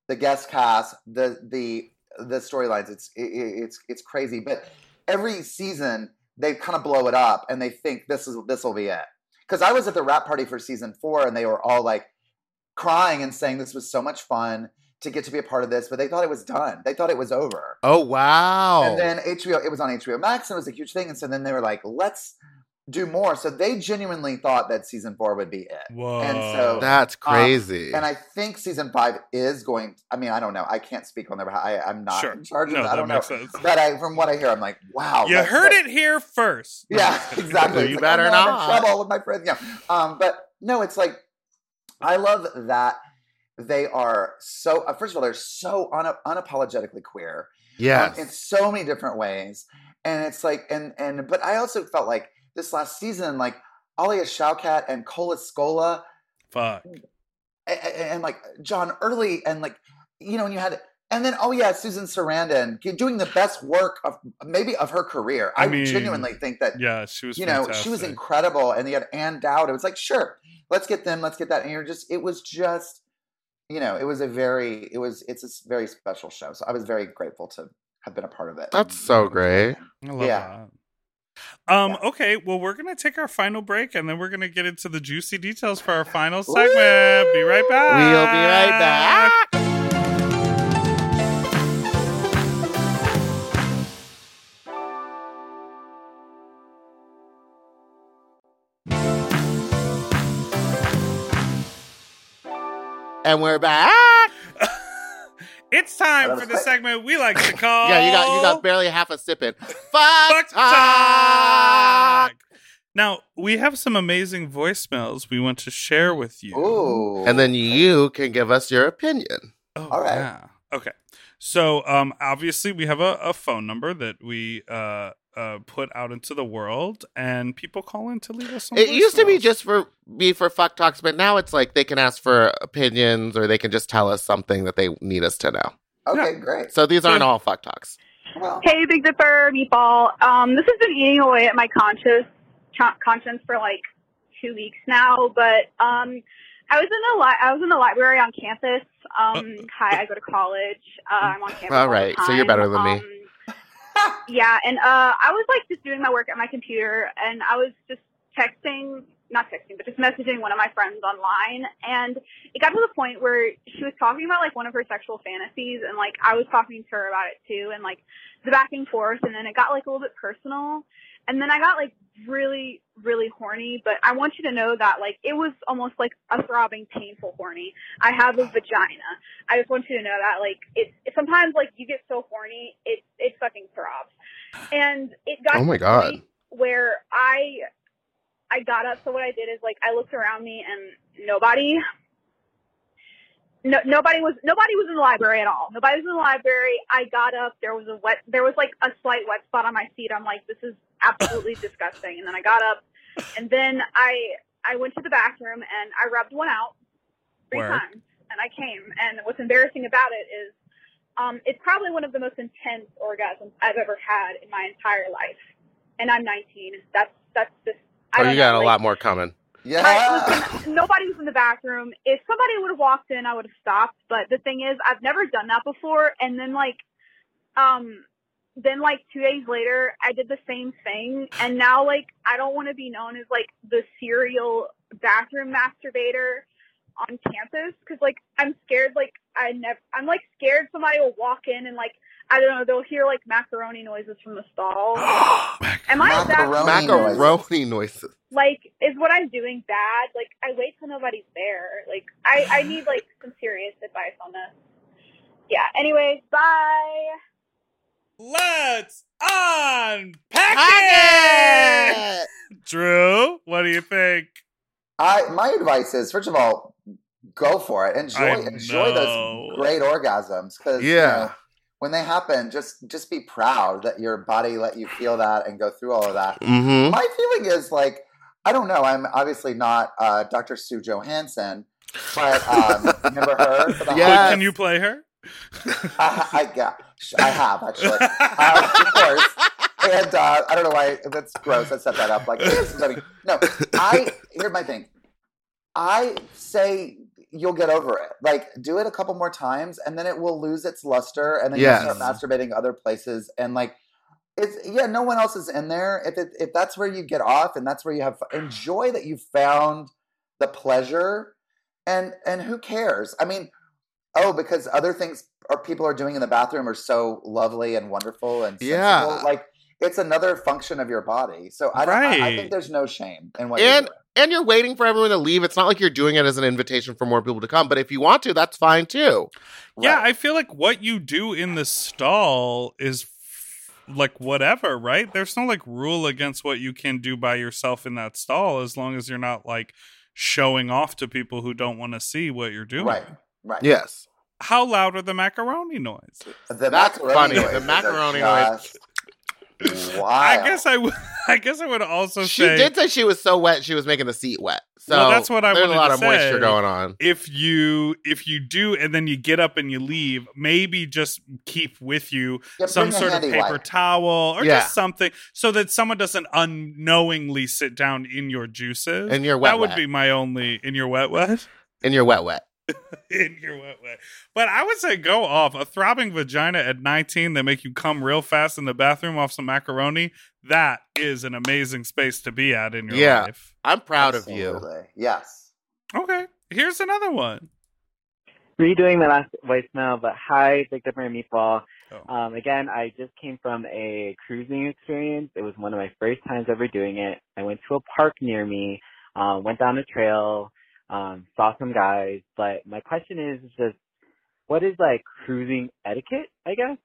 the guest cast, the the the storylines. It's it, it's it's crazy. But every season they kind of blow it up, and they think this is this will be it. Because I was at the rap party for season four, and they were all like crying and saying this was so much fun to get to be a part of this, but they thought it was done. They thought it was over. Oh wow. And then HBO, it was on HBO Max, and it was a huge thing. And so then they were like, let's do more. So they genuinely thought that season four would be it. Whoa. And so- That's Um, crazy. And I think season five is going. I mean, I don't know. I can't speak on their behalf. I, I'm not Sure. in charge of no, that. I don't know. sense. But I, from what I hear, I'm like, wow. You heard but- it here first. Yeah, exactly. You It's like, better oh, no, I'm not. in trouble with my friends. Yeah. Um, but no, it's like I love that they are so. Uh, first of all, they're so una- unapologetically queer Yeah. um, in so many different ways, and it's like, and and but I also felt like this last season, like Alia Shawkat and Cola Scola, Fuck. and, and like John Early, and like you know, and you had. And then, oh yeah, Susan Sarandon doing the best work of maybe of her career. I I, mean, genuinely think that Yeah, she was you know, she was incredible. And you had Ann Dowd. It was like, sure, let's get them, let's get that. And you're just, it was just, you know, it was a very, it was, it's a very special show. So I was very grateful to have been a part of it. That's so great. I love Yeah. that. Um, Yeah. okay, well, we're gonna take our final break and then we're gonna get into the juicy details for our final segment. Be right back. We'll be right back. And we're back. It's time for the segment we like to call. Yeah, you got you got barely half a sip in. Fuck, Fuck talk. Talk. Now we have some amazing voicemails we want to share with you. Ooh. And then you can give us your opinion. Oh, All right. yeah. Okay. So, um, obviously, we have a, a phone number that we uh, uh, put out into the world, and people call in to leave us. Some It used to be just for be for fuck talks, but now it's like they can ask for opinions or they can just tell us something that they need us to know. okay, great. So these aren't Yeah. all fuck talks. Well, Hey, Big Dipper, Meatball. Um, this has been eating away at my conscious con- conscience for like two weeks now. But um, I was in the li- I was in the library on campus. Um, hi, I go to college. Uh, I'm on campus. All all the right, so you're better than me. Yeah, and uh, I was like just doing my work at my computer, and I was just texting, not texting, but just messaging one of my friends online, and it got to the point where she was talking about like one of her sexual fantasies, and like I was talking to her about it too, and like the back and forth, and then it got like a little bit personal, and then I got like really, really horny. But I want you to know that like it was almost like a throbbing, painful horny. I have a vagina. I just want you to know that like it's it, sometimes like you get so horny, it it and it got Oh my God. where I I got up. So what I did is like I looked around me and nobody. No, nobody was nobody was in the library at all. Nobody was in the library. I got up. There was a wet. There was like a slight wet spot on my seat. I'm like, this is absolutely disgusting. And then I got up, and then I I went to the bathroom and I rubbed one out three Word. times, and I came. And what's embarrassing about it is, um, it's probably one of the most intense orgasms I've ever had in my entire life. And I'm 19. That's that's just. I Oh, you got know, a like, lot more coming. yeah. I, listen, nobody was in the bathroom. If somebody would have walked in, I would have stopped. But the thing is, I've never done that before. And then like, um, then like two days later, I did the same thing. And now like, I don't want to be known as like the serial bathroom masturbator on campus because like I'm scared. Like I never, I'm like scared somebody will walk in and like. I don't know. They'll hear like macaroni noises from the stall. Am I Macaroni noises. Macaroni noises. like is what I'm doing bad? Like I wait till nobody's there. Like I I need like some serious advice on this. Yeah. Anyways, bye. Let's unpack Pack it. Drew, what do you think? I my advice is first of all, go for it. Enjoy I enjoy know. those great orgasms because Yeah. when they happen, just just be proud that your body let you feel that and go through all of that. Mm-hmm. My feeling is like I don't know. I'm obviously not uh, Dr. Sue Johanson, but um, remember her? For the Yes. Can you play her? I, I, yeah, I have actually, uh, of course. And uh, I don't know why that's gross. I set that up like this. I mean, no, I here's my thing. I say you'll get over it. Like, do it a couple more times, and then it will lose its luster, and then Yes. you start masturbating other places, and like. It's yeah, no one else is in there. If it, if that's where you get off and that's where you have enjoy that you found the pleasure, and and who cares? I mean, oh, because other things are people are doing in the bathroom are so lovely and wonderful and sensible. Yeah. Like it's another function of your body. So I don't. I, I think there's no shame in what And- you're doing. And you're waiting for everyone to leave. It's not like you're doing it as an invitation for more people to come. But if you want to, that's fine too. Yeah, Right. I feel like what you do in the stall is f- like whatever, right? There's no like rule against what you can do by yourself in that stall as long as you're not like showing off to people who don't want to see what you're doing. right. Right. Yes. How loud are the macaroni noises? The That's macaroni funny. The macaroni noise. Just I guess I would. I guess I would also She say did say she was so wet, she was making the seat wet. So Well, that's what I there's a lot of moisture going on. if you if you do and then you get up and you leave, maybe just keep with you Yeah, some sort of paper towel or Yeah. just something so that someone doesn't unknowingly sit down in your juices. In your wet that would be my only in your wet wet. In your wet wet. in your wet way. But I would say go off. A throbbing vagina at 19 that make you come real fast in the bathroom off some macaroni. That is an amazing space to be at in your Yeah. life. I'm proud of you. Yes. Okay. Here's another one. redoing my last voicemail, but hi, Big Dipper and Meatball. Oh. Um, again, I just came from a cruising experience. It was one of my first times ever doing it. I went to a park near me, um, went down a trail, um, saw some guys, but my question is just, what is like cruising etiquette, I guess?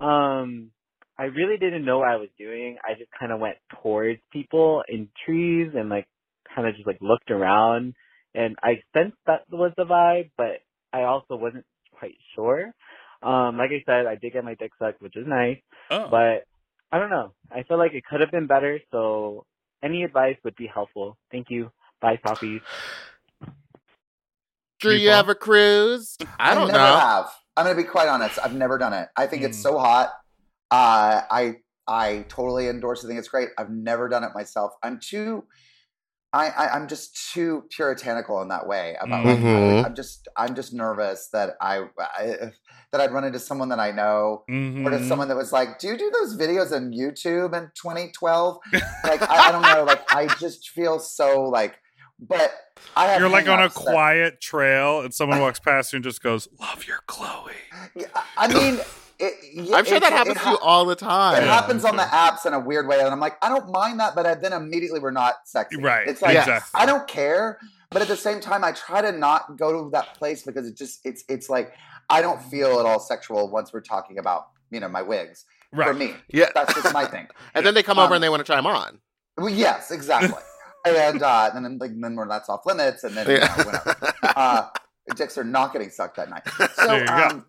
Um, I really didn't know what I was doing. I just kind of went towards people in trees and like kind of just like looked around and I sensed that was the vibe, but I also wasn't quite sure. Um, like I said, I did get my dick sucked, which is nice, Oh. but I don't know. I feel like it could have been better, so any advice would be helpful. Thank you. Bye, puppies. Drew, you People. ever cruise? I don't never know. have. I'm gonna be quite honest. I've never done it. I think it's Mm. so hot. Uh, I I totally endorse. it. I think it's great. I've never done it myself. I'm too. I, I I'm just too puritanical in that way about like Mhm. I, am just I'm just nervous that I, I that I'd run into someone that I know or to someone that was like, "Do you do those videos on YouTube in 2012?" like I, I don't know. Like I just feel so like. But I have You're like on a hang-ups that- quiet trail, and someone walks past you and just goes, "Love your Chloe." Yeah, I mean, it, yeah, I'm sure that happens it to you all the time. It Yeah, happens I'm on the apps in a weird way, and I'm like, I don't mind that, but I, then immediately we're not sexy. Right. It's like exactly. I don't care, but at the same time, I try to not go to that place because it just it's it's like I don't feel at all sexual once we're talking about you know my wigs. right. For me, Yeah. that's just my thing. And then they come Um, over and they want to try them on. Well, yes, exactly. And uh, and then like then we're that's off limits, and then you know, whatever. uh, dicks are not getting sucked that night. So There you go. um,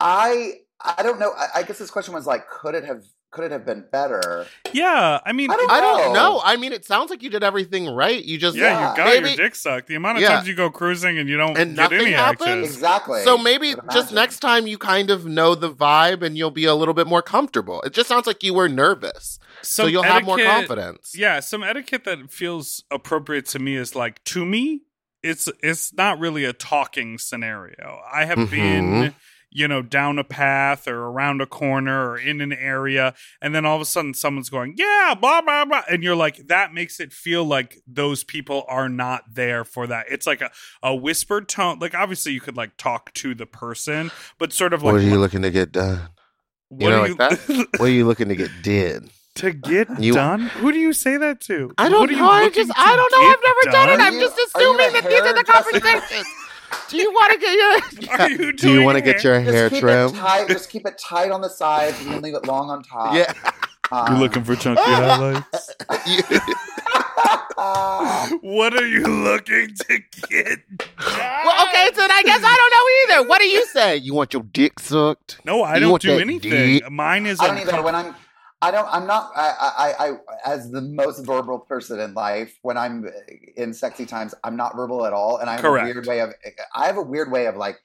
I I don't know. I, I guess this question was like, could it have could it have been better? Yeah, I mean, I don't I don't know. know. I mean, it sounds like you did everything right. You just yeah, Yeah. you got maybe your dick sucked. The amount of Yeah. times you go cruising and you don't And get nothing any happens? action. Exactly. So maybe just next time you kind of know the vibe and you'll be a little bit more comfortable. It just sounds like you were nervous. so you'll have more confidence. Yeah, some etiquette that feels appropriate to me is like to me, it's it's not really a talking scenario. I have Mhm. been, you know, down a path or around a corner or in an area, and then all of a sudden someone's going, Yeah, blah blah blah. And you're like, that makes it feel like those people are not there for that. It's like a, a whispered tone. Like obviously you could like talk to the person, but sort of like What are you looking to get done? what you know, are like that? What are you looking to get did? to get You- done? Who do you say that to? I don't are know. I just I don't know. I've never done it. I'm Are just you- are you assuming that these are the conversations. Do you want to get your Are you Do you want to get hair? your Just hair keep trimmed? it tight. Just keep it tight on the sides and then leave it long on top. Yeah. Um, You're looking for chunky highlights? What are you looking to get? well, okay, so I guess I don't know either. What do you say? You want your dick sucked? No, I You don't want do anything. dick? Mine is I don't a- either. When I'm, I don't. I'm not. I, I, I, as the most verbal person in life, when I'm in sexy times, I'm not verbal at all, and I have Correct. a weird way of. I have a weird way of like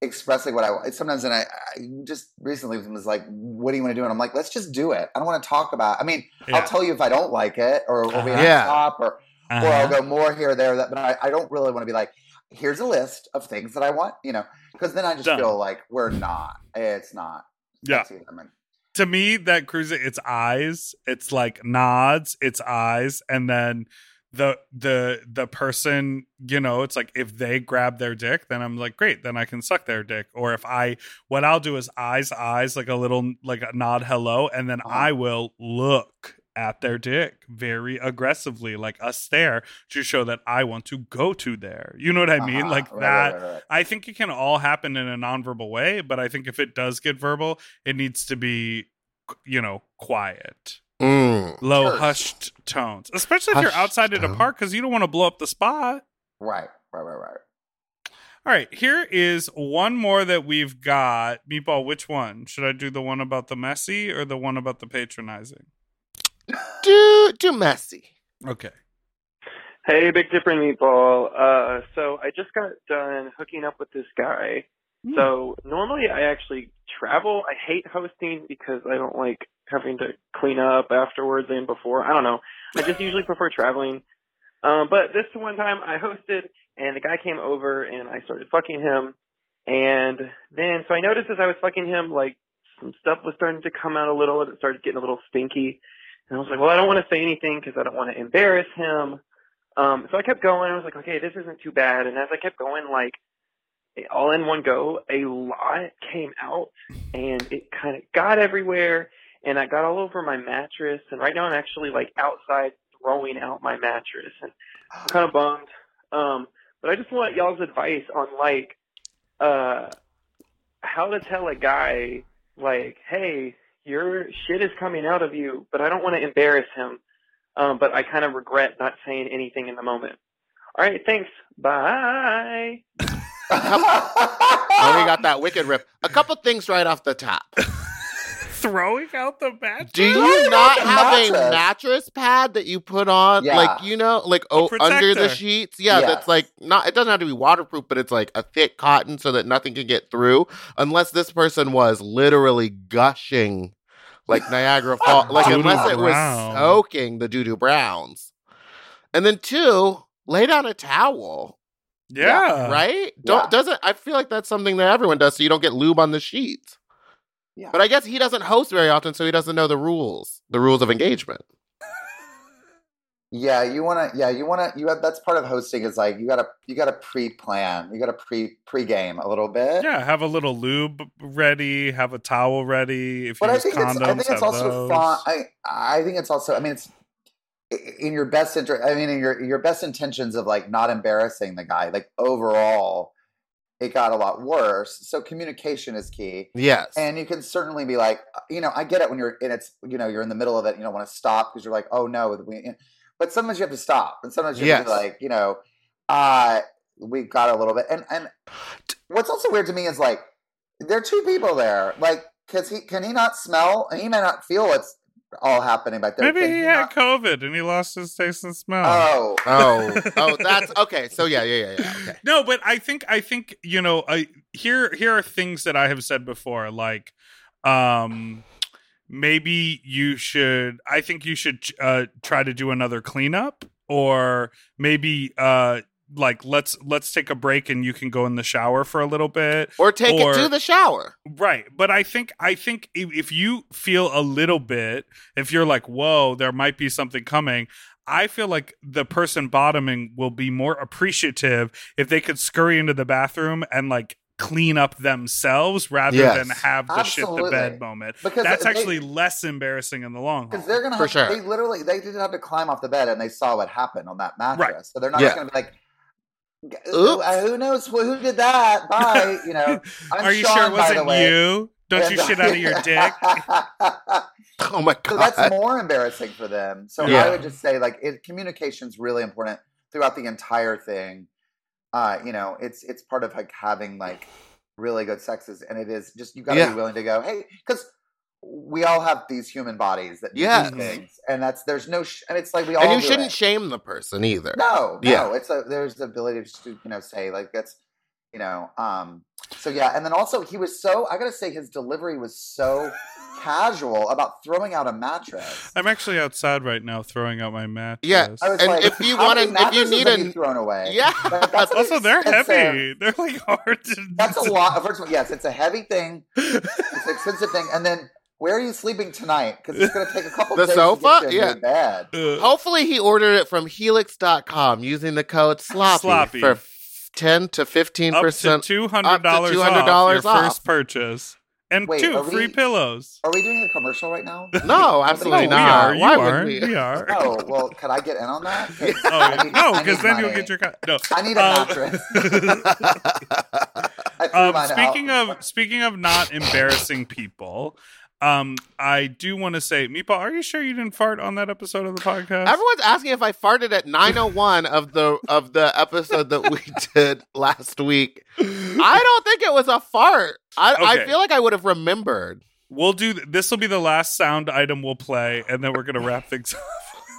expressing what I want. Sometimes, and I, I just recently was like, "What do you want to do?" And I'm like, "Let's just do it. I don't want to talk about. I mean, Yeah. I'll tell you if I don't like it, or, or we have Yeah. to stop, or or Uh-huh. I'll go more here, or there, that. But I, I don't really want to be like, here's a list of things that I want, you know, because then I just Done. feel like we're not. It's not. Yeah. Sexy. I mean, to me, that cruising, it's eyes, it's like nods, it's eyes, and then the the the person you know it's like if they grab their dick then i'm like great then i can suck their dick or if i what i'll do is eyes eyes like a little like a nod hello and then Uh-huh. i will look at their dick very aggressively like a stare to show that i want to go to there you know what i mean Uh-huh. like Right, that right, right, right. I think it can all happen in a nonverbal way, but I think if it does get verbal, it needs to be, you know, quiet, Mm. low, Sure. hushed tones, especially if you're Hushed outside at a park because you don't want to blow up the spot. Right, right, right, right. All right, here is one more that we've got. Meatball, which one? Should I do the one about the messy or the one about the patronizing? Do do messy. Okay. Hey, Big Dipper and Meatball. Uh, so I just got done hooking up with this guy. So normally I actually travel. I hate hosting because I don't like having to clean up afterwards and before. I don't know. I just usually prefer traveling. Um, but this one time I hosted and the guy came over and I started fucking him. And then, so I noticed as I was fucking him, like some stuff was starting to come out a little. And it started getting a little stinky. And I was like, well, I don't want to say anything because I don't want to embarrass him. Um, so I kept going. I was like, okay, this isn't too bad. And as I kept going, like all in one go, a lot came out and it kind of got everywhere and I got all over my mattress. And right now I'm actually like outside throwing out my mattress and I'm kind of bummed. Um, but I just want y'all's advice on like, uh, how to tell a guy like, hey, your shit is coming out of you, but I don't want to embarrass him. Um, but I kind of regret not saying anything in the moment. All right, thanks. Bye. Oh, we got that wicked rip. A couple things right off the top. Throwing out the match? Do you Throwing not out the have a mattress. mattress pad that you put on, Yeah. like you know, like oh, under the sheets? Yeah, Yes. that's like not. It doesn't have to be waterproof, but it's like a thick cotton so that nothing can get through. Unless this person was literally gushing, like Niagara Falls, like Doo-doo unless it was soaking the doo doo browns. And then two, lay down a towel, Yeah. right? Don't Yeah. doesn't. I feel like that's something that everyone does, so you don't get lube on the sheets. Yeah. But I guess he doesn't host very often, so he doesn't know the rules, the rules of engagement. Yeah, you want to. Yeah, you want to. You have that's part of hosting. Is like you got to you got to pre-plan. You got to pre pre-game a little bit. Yeah, have a little lube ready, have a towel ready. If you but I use think condoms, it's I think it's also fun. I I think it's also. I mean, it's in your best interest. I mean, in your your best intentions of like not embarrassing the guy. Like overall, it got a lot worse. So communication is key. Yes. And you can certainly be like, you know, I get it when you're in it's, you know, you're in the middle of it. You don't want to stop because you're like, oh no, we, but sometimes you have to stop, and sometimes you have to be like, you know, uh, we got a little bit. And and what's also weird to me is like, there are two people there, like, because he can he not smell, and he may not feel what's all happening back there. Maybe Can he had not- COVID and he lost his taste and smell. Oh, oh, oh, that's okay. So yeah, yeah, yeah, yeah. Okay. No, but I think I think you know I here here are things that I have said before like um maybe you should I think you should uh try to do another cleanup or maybe uh like let's let's take a break and you can go in the shower for a little bit Or take Or- it to the shower. Right, but I think I think if, if you feel a little bit, if you're like, "Whoa, there might be something coming," I feel like the person bottoming will be more appreciative if they could scurry into the bathroom and like clean up themselves rather Yes. than have the shit the bed moment. Because That's they- actually less embarrassing in the long haul. because they're gonna For have, sure. they literally they didn't have to climb off the bed, and they saw what happened on that mattress, Right. so they're not Yeah. just gonna be like. Oops. Uh, who knows who, who did that? Bye. You know, I'm Are you Sean, sure it wasn't you? Don't you shit out of your dick? Oh my god! so that's more embarrassing for them. So Yeah. I would just say, like, it, communication's really important throughout the entire thing. Uh, you know, it's it's part of like having like really good sexes, and it is just you got to Yeah. be willing to go, hey, because we all have these human bodies that do Yes. things, and that's there's no, sh- and it's like we all and you do shouldn't it. shame the person either. No, no, Yeah. it's a there's the ability to just, you know say like that's you know um so yeah, and then also he was so I gotta say his delivery was so casual about throwing out a mattress. I'm actually outside right now throwing out my mattress. Yeah, I was And like, if you how wanna- if you mattresses need have a- you thrown away, Yeah. That- that's also it's- they're heavy. A, they're like hard to that's a lot. First of all, yes, it's a heavy thing. It's an expensive thing, and then Where are you sleeping tonight? Because it's going to take a couple The days sofa? to get you Yeah. bed. Uh, Hopefully, he ordered it from Helix.com using the code SLOPPY, Sloppy. for f- 10 to 15 up to percent. two hundred dollars $200 off your off. first purchase, and Wait, two are we- free pillows. Are we doing a commercial right now? No, absolutely no, not. we are. Why you would are. we? We are. Oh, well, could I get in on that? 'Cause Oh need- no, because need then you'll get your. Co- no, I need a Um, mattress. Um, speaking out. of speaking of not embarrassing people, um, I do want to say, Meatball, are you sure you didn't fart on that episode of the podcast? Everyone's asking if I farted at 901 of the of the episode that we did last week. I don't think it was a fart. I, I feel like I would have remembered. We'll do. This will be the last sound item we'll play, and then we're gonna wrap things up.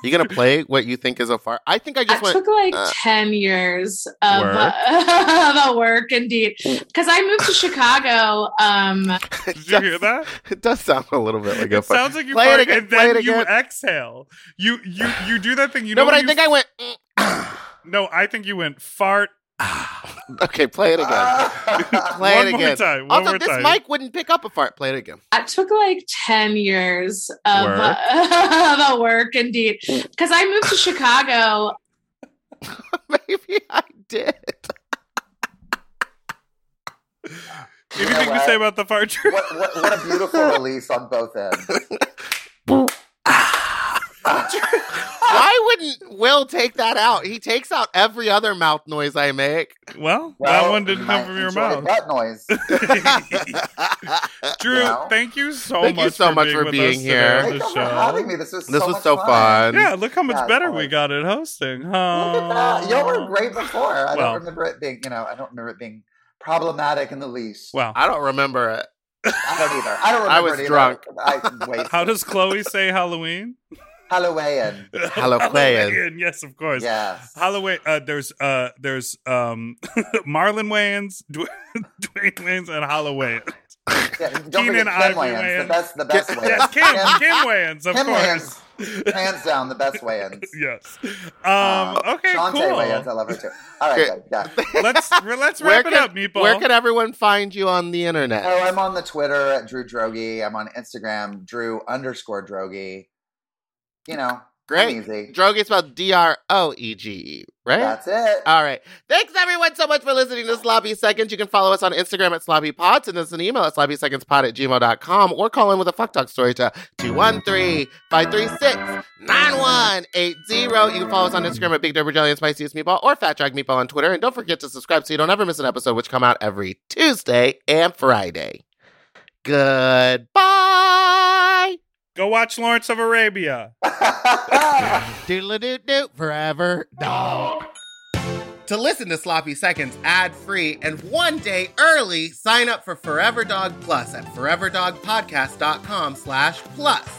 You gonna play what you think is a fart? I think I I just went. took like uh, 10 years of Work. uh, the work indeed. Because I moved to Chicago. Um, Did you hear does, that? it does sound a little bit like a It fart. sounds like you Play it fart, again, and play then it you again. exhale. You you you do that thing. You no, know but I you think I went. No, I think you went fart. Okay, play it again. play One it more again. time, one also, more this time. mic wouldn't pick up a fart. Play it again. I took like 10 years of Work. uh, the work indeed. Because I moved to Chicago. Maybe I did. Anything to say about the fart? What, what, what a beautiful release on both ends. Why wouldn't Will take that out? He takes out every other mouth noise I make. Well, Well, that one didn't come from your mouth. Butt noise. Drew, Well, thank you so thank you much. so for much being for with being here. on Thank the you for having me. show. This was This so was much so fun. fun. Yeah, look how much Yeah, better totally. we got at hosting. Look at that. Y'all were great before. I Well. don't remember it being, you know, I don't remember it being problematic in the least. Well, I don't remember it. I don't either. I don't remember I was it drunk. I wasted. How does Chloe say Halloween? Halloween? Halloween. Halloween, Yes, of course. Yes. Halloween. Uh, there's uh, there's um, Marlon Wayans, Dwayne Wayans, and Halloween. Yeah, don't Keenan forget Ivory Wayans, Wayans. the best, the best Wayans. Yes, Kim, Kim Wayans, of Kim course. Wayans, hands down, the best Wayans. yes. Um. Okay. Shantae cool. Wayans, I love her too. All right, good. Yeah. Let's let's Where wrap it up, Meatball. Where can everyone find you on the internet? Oh, I'm on the Twitter at Drew Droege. I'm on Instagram, Drew underscore Droege. You know, Great. Droege is spelled D R O E G E, right? That's it. All right. Thanks everyone so much for listening to Sloppy Seconds. You can follow us on Instagram at Sloppy Pods and us an email at sloppysecondspod at gmail.com or call in with a fuck talk story to 213-536-9180. You can follow us on Instagram at Big Double Jelly and Spiciest Meatball or Fat Drag Meatball on Twitter. And don't forget to subscribe so you don't ever miss an episode which come out every Tuesday and Friday. Goodbye. Go watch Lawrence of Arabia. Doodle doo doo forever dog. To listen to Sloppy Seconds ad free and one day early, sign up for Forever Dog Plus at foreverdogpodcast.com slash plus.